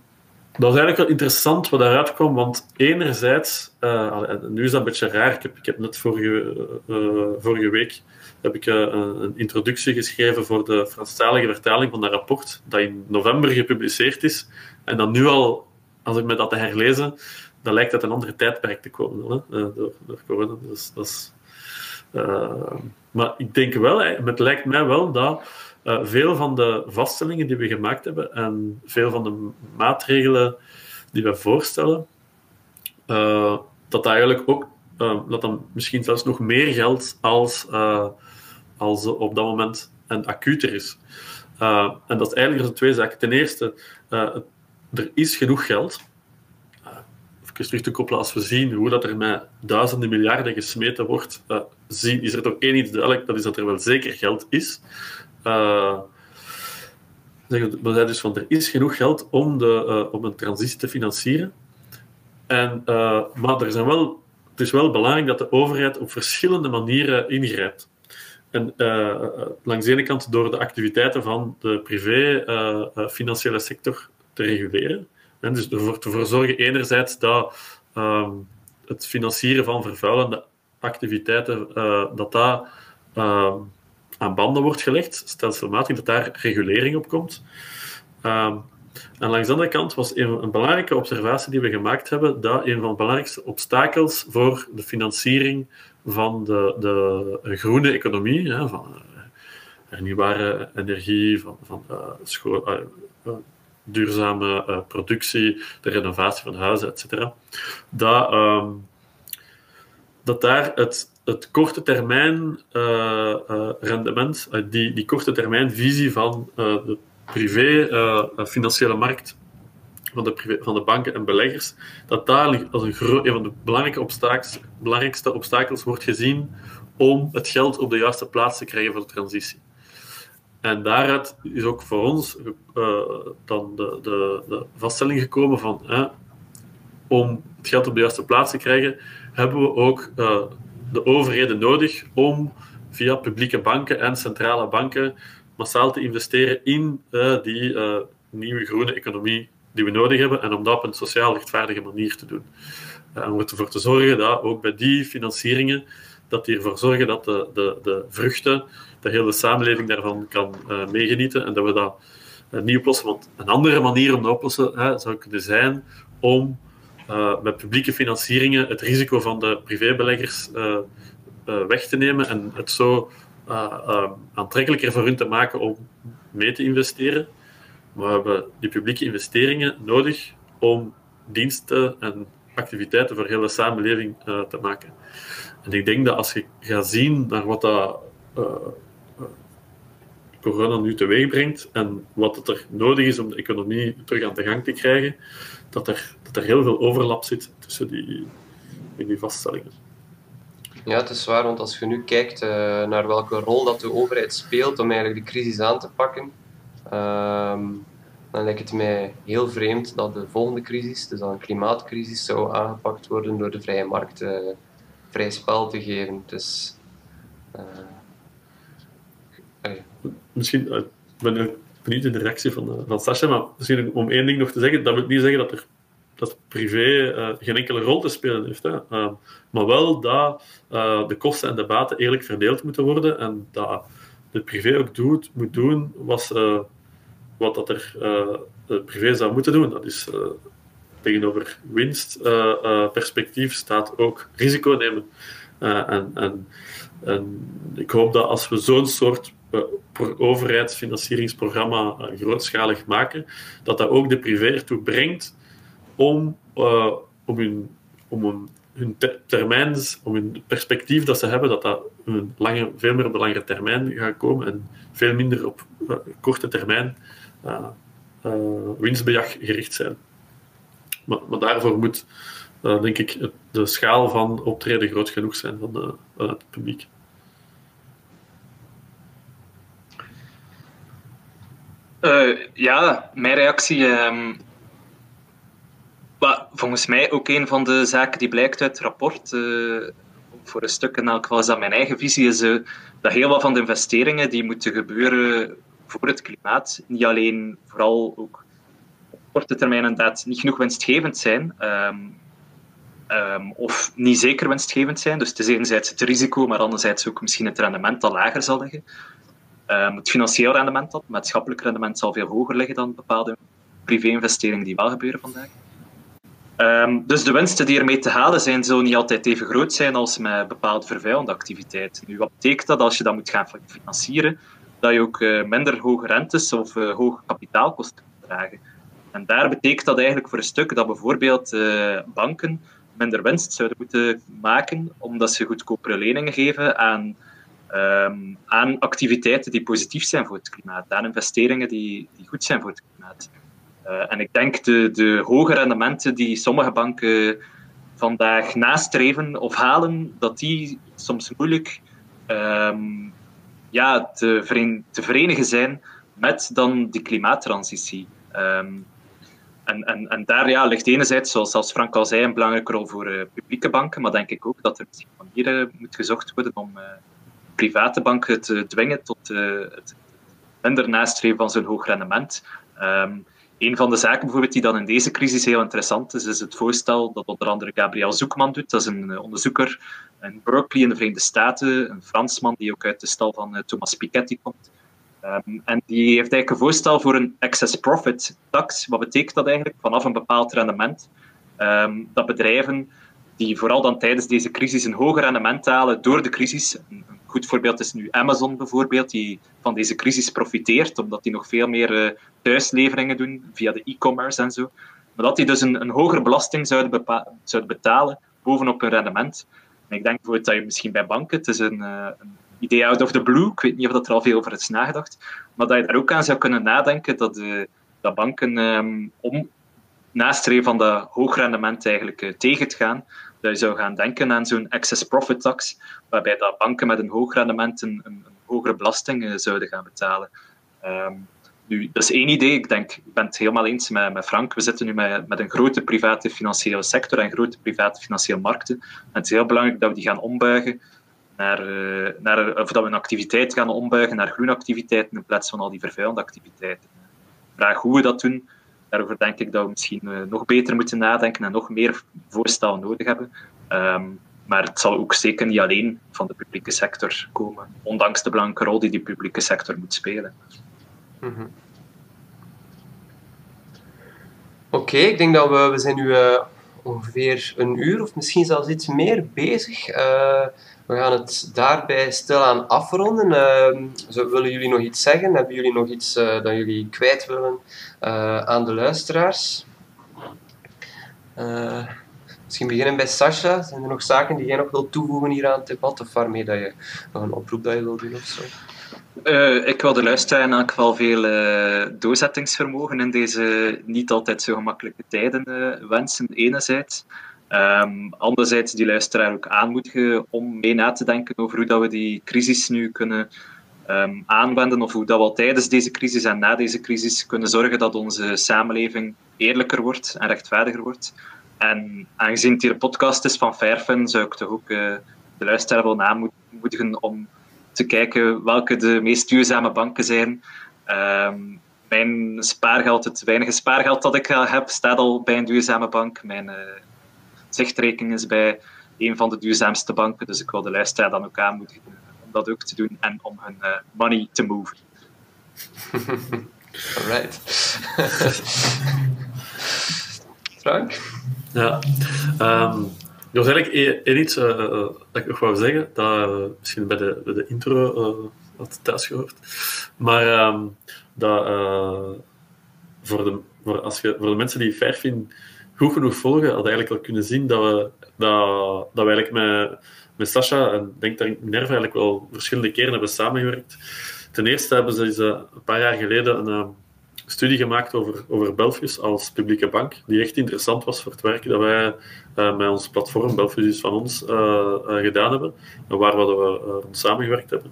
dat was eigenlijk wel interessant wat daaruit kwam, want enerzijds, uh, nu is dat een beetje raar, ik heb, ik heb net vorige, uh, vorige week heb ik, uh, een introductie geschreven voor de Franstalige vertaling van dat rapport, dat in november gepubliceerd is, en dan nu al, als ik me dat herlezen, dan lijkt dat een andere tijdperk te komen hè, door, door corona. Is, maar ik denk wel, het lijkt mij wel dat uh, veel van de vaststellingen die we gemaakt hebben en veel van de maatregelen die we voorstellen, uh, dat eigenlijk ook uh, dat dan misschien zelfs nog meer geldt als, als op dat moment en acuter is. en dat is eigenlijk twee zaken. Ten eerste, er is genoeg geld. Even terug te koppelen, als we zien hoe dat er met duizenden miljarden gesmeten wordt, zien, is er toch één iets duidelijk, dat is dat er wel zeker geld is. Uh, dus van er is genoeg geld om, de, uh, om een transitie te financieren. En, uh, maar er zijn wel, het is wel belangrijk dat de overheid op verschillende manieren ingrijpt. En langs de ene kant door de activiteiten van de privé-financiële sector te reguleren. En dus ervoor te zorgen enerzijds dat ehm, het financieren van vervuilende activiteiten, dat dat ehm, aan banden wordt gelegd, stelselmatig, dat daar regulering op komt. Um, en langs de andere kant was een, een, belangrijke observatie die we gemaakt hebben, dat een van de belangrijkste obstakels voor de financiering van de, de groene economie, hè, van uh, hernieuwbare energie, van, van uh, uh, duurzame productie, de renovatie van huizen, etc., dat, um, dat daar het het korte termijn uh, uh, rendement, uh, die, die korte termijn visie van de privé financiële markt, van de, van de banken en beleggers, dat daar als een van de belangrijke obstakels, belangrijkste obstakels wordt gezien om het geld op de juiste plaats te krijgen voor de transitie. En daaruit is ook voor ons dan de, de, de, vaststelling gekomen van om het geld op de juiste plaats te krijgen, hebben we ook de overheden nodig om via publieke banken en centrale banken massaal te investeren in uh, die uh, nieuwe groene economie die we nodig hebben en om dat op een sociaal rechtvaardige manier te doen. Uh, om ervoor te zorgen dat ook bij die financieringen dat die ervoor zorgen dat de, de, de vruchten, de hele samenleving daarvan kan meegenieten en dat we dat niet oplossen. Want een andere manier om dat oplossen zou kunnen zijn om uh, met publieke financieringen het risico van de privébeleggers uh, uh, weg te nemen en het zo aantrekkelijker voor hun te maken om mee te investeren. Maar we hebben die publieke investeringen nodig om diensten en activiteiten voor de hele samenleving te maken. En ik denk dat als je gaat zien naar wat dat corona nu teweeg brengt en wat het er nodig is om de economie terug aan de gang te krijgen, dat er, dat er heel veel overlap zit tussen die, in vaststellingen. Ja, het is waar, want als je nu kijkt uh, naar welke rol dat de overheid speelt om eigenlijk de crisis aan te pakken, uh, dan lijkt het mij heel vreemd dat de volgende crisis, dus dan een klimaatcrisis, zou aangepakt worden door de vrije markt uh, vrij spel te geven. Dus, Misschien, ben niet in de reactie van, uh, van Sascha, maar misschien om één ding nog te zeggen, dat wil niet zeggen dat er dat privé uh, geen enkele rol te spelen heeft. Hè. Uh, maar wel dat de kosten en de baten eerlijk verdeeld moeten worden en dat de privé ook doet, moet doen wat, wat dat er de privé zou moeten doen. Dat is tegenover winstperspectief staat ook risico nemen. en, en, en ik hoop dat als we zo'n soort overheidsfinancieringsprogramma uh, grootschalig maken, dat dat ook de privé ertoe brengt om, uh, om hun, om een, hun termijn, om hun perspectief dat ze hebben, dat dat een lange, veel meer op de langere termijn gaat komen en veel minder op uh, korte termijn winstbejag gericht zijn. Maar, maar daarvoor moet, denk ik, de schaal van optreden groot genoeg zijn van, van het publiek. Uh, ja, mijn reactie. Um, volgens mij ook een van de zaken die blijkt uit het rapport. Uh, voor een stuk in elk geval is dat mijn eigen visie, is uh, dat heel wat van de investeringen die moeten gebeuren voor het klimaat, niet alleen vooral ook op korte termijn inderdaad niet genoeg winstgevend zijn, um, um, of niet zeker winstgevend zijn. Dus het is enerzijds het risico, maar anderzijds ook misschien het rendement dat lager zal liggen. Um, het financieel rendement, dat, maatschappelijk rendement, zal veel hoger liggen dan bepaalde privé-investeringen die wel gebeuren vandaag. Um, dus de winsten die ermee te halen zijn, zullen niet altijd even groot zijn als met bepaalde vervuilende activiteiten. Nu, wat betekent dat als je dat moet gaan financieren? Dat je ook uh, minder hoge rentes of uh, hoge kapitaalkosten moet dragen. En daar betekent dat eigenlijk voor een stuk dat bijvoorbeeld uh, banken minder winst zouden moeten maken, omdat ze goedkopere leningen geven aan, um, aan activiteiten die positief zijn voor het klimaat, aan investeringen die, goed zijn voor het klimaat. Uh, en ik denk de, de hoge rendementen die sommige banken vandaag nastreven of halen, dat die soms moeilijk um, ja, te, te, verenigen zijn met dan die klimaattransitie. Um, en, en, en daar ja, ligt enerzijds, zoals, Frank al zei, een belangrijke rol voor uh, publieke banken, maar denk ik ook dat er misschien manieren moet gezocht worden om private banken te dwingen tot uh, het minder nastreven van zo'n hoog rendement. Um, een van de zaken bijvoorbeeld die dan in deze crisis heel interessant is, is het voorstel dat onder andere Gabriel Zoekman doet. Dat is een onderzoeker in Berkeley in de Verenigde Staten, een Fransman die ook uit de stal van Thomas Piketty komt. Um, en die heeft eigenlijk een voorstel voor een excess profit tax. Wat betekent dat eigenlijk? Vanaf een bepaald rendement. Um, dat bedrijven die vooral dan tijdens deze crisis een hoger rendement halen door de crisis. Goed voorbeeld is nu Amazon bijvoorbeeld, die van deze crisis profiteert, omdat die nog veel meer uh, thuisleveringen doen via de e-commerce en zo. Maar dat die dus een, een hogere belasting zouden, betalen bovenop hun rendement. En ik denk bijvoorbeeld dat je misschien bij banken, het is een, uh, een idee out of the blue. Ik weet niet of dat er al veel over is nagedacht. Maar dat je daar ook aan zou kunnen nadenken dat, de, eh, dat banken um, om nastreven van dat hoog rendement eigenlijk uh, tegen te gaan, dat je zou gaan denken aan zo'n excess profit tax, waarbij dat banken met een hoog rendement een, een, hogere belasting uh, zouden gaan betalen. Um, nu, dat is één idee. Ik denk, ik ben het helemaal eens met, met Frank. We zitten nu met, met een grote private financiële sector en grote private financiële markten. En het is heel belangrijk dat we die gaan ombuigen naar, uh, naar, of dat we een activiteit gaan ombuigen naar groene activiteiten in plaats van al die vervuilende activiteiten. Vraag hoe we dat doen, daarover denk ik dat we misschien uh, nog beter moeten nadenken en nog meer voorstellen nodig hebben. Um, maar het zal ook zeker niet alleen van de publieke sector komen, ondanks de belangrijke rol die die publieke sector moet spelen. -hmm. Oké, ik denk dat we, we zijn nu uh, ongeveer een uur of misschien zelfs iets meer bezig. Uh, we gaan het daarbij stilaan afronden. Uh, willen jullie nog iets zeggen? Hebben jullie nog iets uh, dat jullie kwijt willen uh, aan de luisteraars? misschien beginnen bij Sascha. Zijn er nog zaken die jij nog wilt toevoegen hier aan het debat? Of waarmee dat je nog een oproep dat je wilt doen of zo? ik wil de luisteraar in elk geval veel doorzettingsvermogen in deze niet altijd zo gemakkelijke tijden wensen, enerzijds. Um, anderzijds die luisteraar ook aanmoedigen om mee na te denken over hoe dat we die crisis nu kunnen um, aanwenden of hoe dat we al tijdens deze crisis en na deze crisis kunnen zorgen dat onze samenleving eerlijker wordt en rechtvaardiger wordt. En aangezien het hier een podcast is van Fairfin, zou ik toch ook uh, de luisteraar willen aanmoedigen om te kijken welke de meest duurzame banken zijn. Um, mijn spaargeld, het weinige spaargeld dat ik heb, staat al bij een duurzame bank. Mijn uh, zichtrekening is bij een van de duurzaamste banken. Dus ik wil de luisteraar dan ook aanmoedigen om dat ook te doen en om hun uh, money te move. <laughs> Alright. <laughs> Frank? Ja. Um, er was eigenlijk één iets uh, dat ik nog wou zeggen, dat uh, misschien bij de, bij de intro uh, had thuis gehoord. Maar um, dat voor, de, voor, als je, voor de mensen die Fairfin goed genoeg volgen, hadden eigenlijk al kunnen zien dat we, dat, dat we eigenlijk met, met Sasha en denk dat Minerva eigenlijk wel verschillende keren hebben samengewerkt. Ten eerste hebben ze een paar jaar geleden een uh, studie gemaakt over, over Belfius als publieke bank, die echt interessant was voor het werk dat wij uh, met ons platform, Belfius is van ons, gedaan hebben en waar we rond samengewerkt hebben.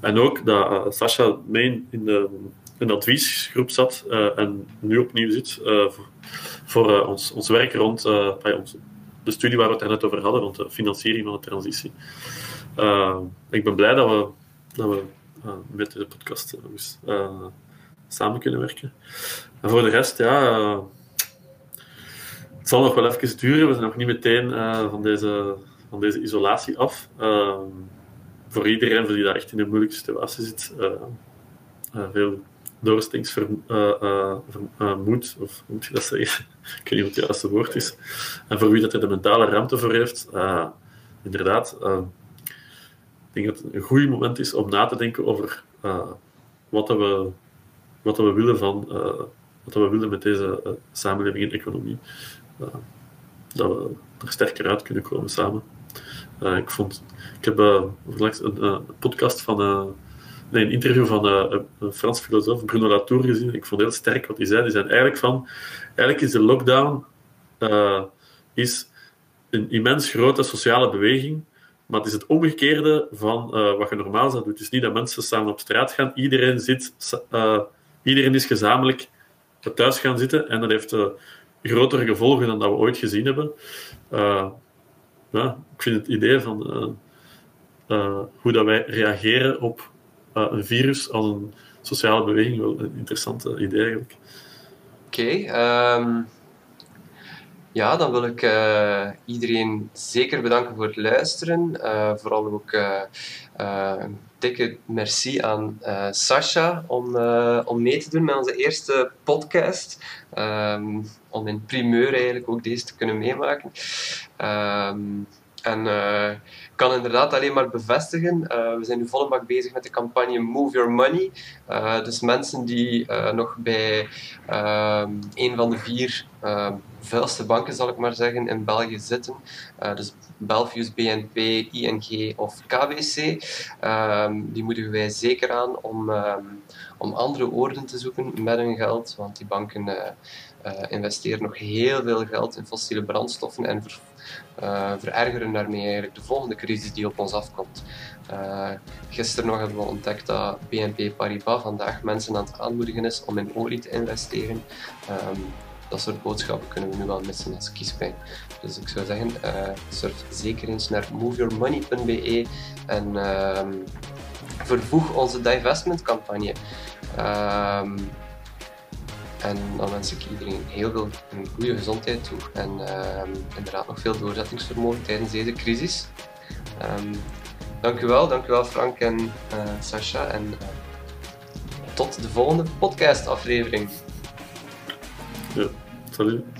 En ook dat Sasha mee in de, de adviesgroep zat en nu opnieuw zit voor uh, ons, ons werk rond uh, ons de studie waar we het net over hadden, rond de financiering van de transitie. ik ben blij dat we, dat we met deze podcast samen kunnen werken. En voor de rest, ja, het zal nog wel even duren. We zijn nog niet meteen van, deze, van deze isolatie af. voor iedereen voor die daar echt in een moeilijke situatie zit, veel doorstingsvermoed, of hoe moet je dat zeggen? <laughs> Ik weet niet wat het juiste woord is. En voor wie dat er de mentale ruimte voor heeft, uh, inderdaad, uh, ik denk dat het een goed moment is om na te denken over uh, wat, dat we, wat dat we willen van wat we willen met deze samenleving en economie. dat we er sterker uit kunnen komen samen. ik, vond, ik heb onlangs een podcast van nee, een interview van uh, een Frans filosoof, Bruno Latour, gezien. Ik vond heel sterk wat hij zei. Die zei eigenlijk van... Eigenlijk is de lockdown uh, is een immens grote sociale beweging, maar het is het omgekeerde van uh, wat je normaal zou doen. Het is niet dat mensen samen op straat gaan. Iedereen, zit, iedereen is gezamenlijk thuis gaan zitten en dat heeft grotere gevolgen dan dat we ooit gezien hebben. ik vind het idee van hoe dat wij reageren op een virus als een sociale beweging wel een interessant idee eigenlijk. Oké, ehm, ja, dan wil ik uh, iedereen zeker bedanken voor het luisteren. Uh, vooral ook een dikke merci aan Sasha om, om mee te doen met onze eerste podcast. Um, om in primeur eigenlijk ook deze te kunnen meemaken. Um, en ik kan inderdaad alleen maar bevestigen, uh, we zijn nu volle bezig met de campagne Move Your Money. Uh, dus mensen die nog bij ehm, een van de vier ehm, vuilste banken, zal ik maar zeggen, in België zitten. dus Belfius, BNP, ING of KBC. Um, die moedigen wij zeker aan om, om andere oorden te zoeken met hun geld, want die banken investeren nog heel veel geld in fossiele brandstoffen en uh, verergeren daarmee eigenlijk de volgende crisis die op ons afkomt. Uh, gisteren nog hebben we ontdekt dat BNP Paribas vandaag mensen aan het aanmoedigen is om in olie te investeren. Um, dat soort boodschappen kunnen we nu wel missen als kiespijn. Dus ik zou zeggen, uh, surf zeker eens naar moveyourmoney.be en um, vervoeg onze divestment campagne. Um, en dan wens ik iedereen heel veel een goede gezondheid toe en uh, inderdaad nog veel doorzettingsvermogen tijdens deze crisis. Um, dank u wel, dank u wel Frank en uh, Sasha en uh, tot de volgende podcast aflevering. Ja, salut.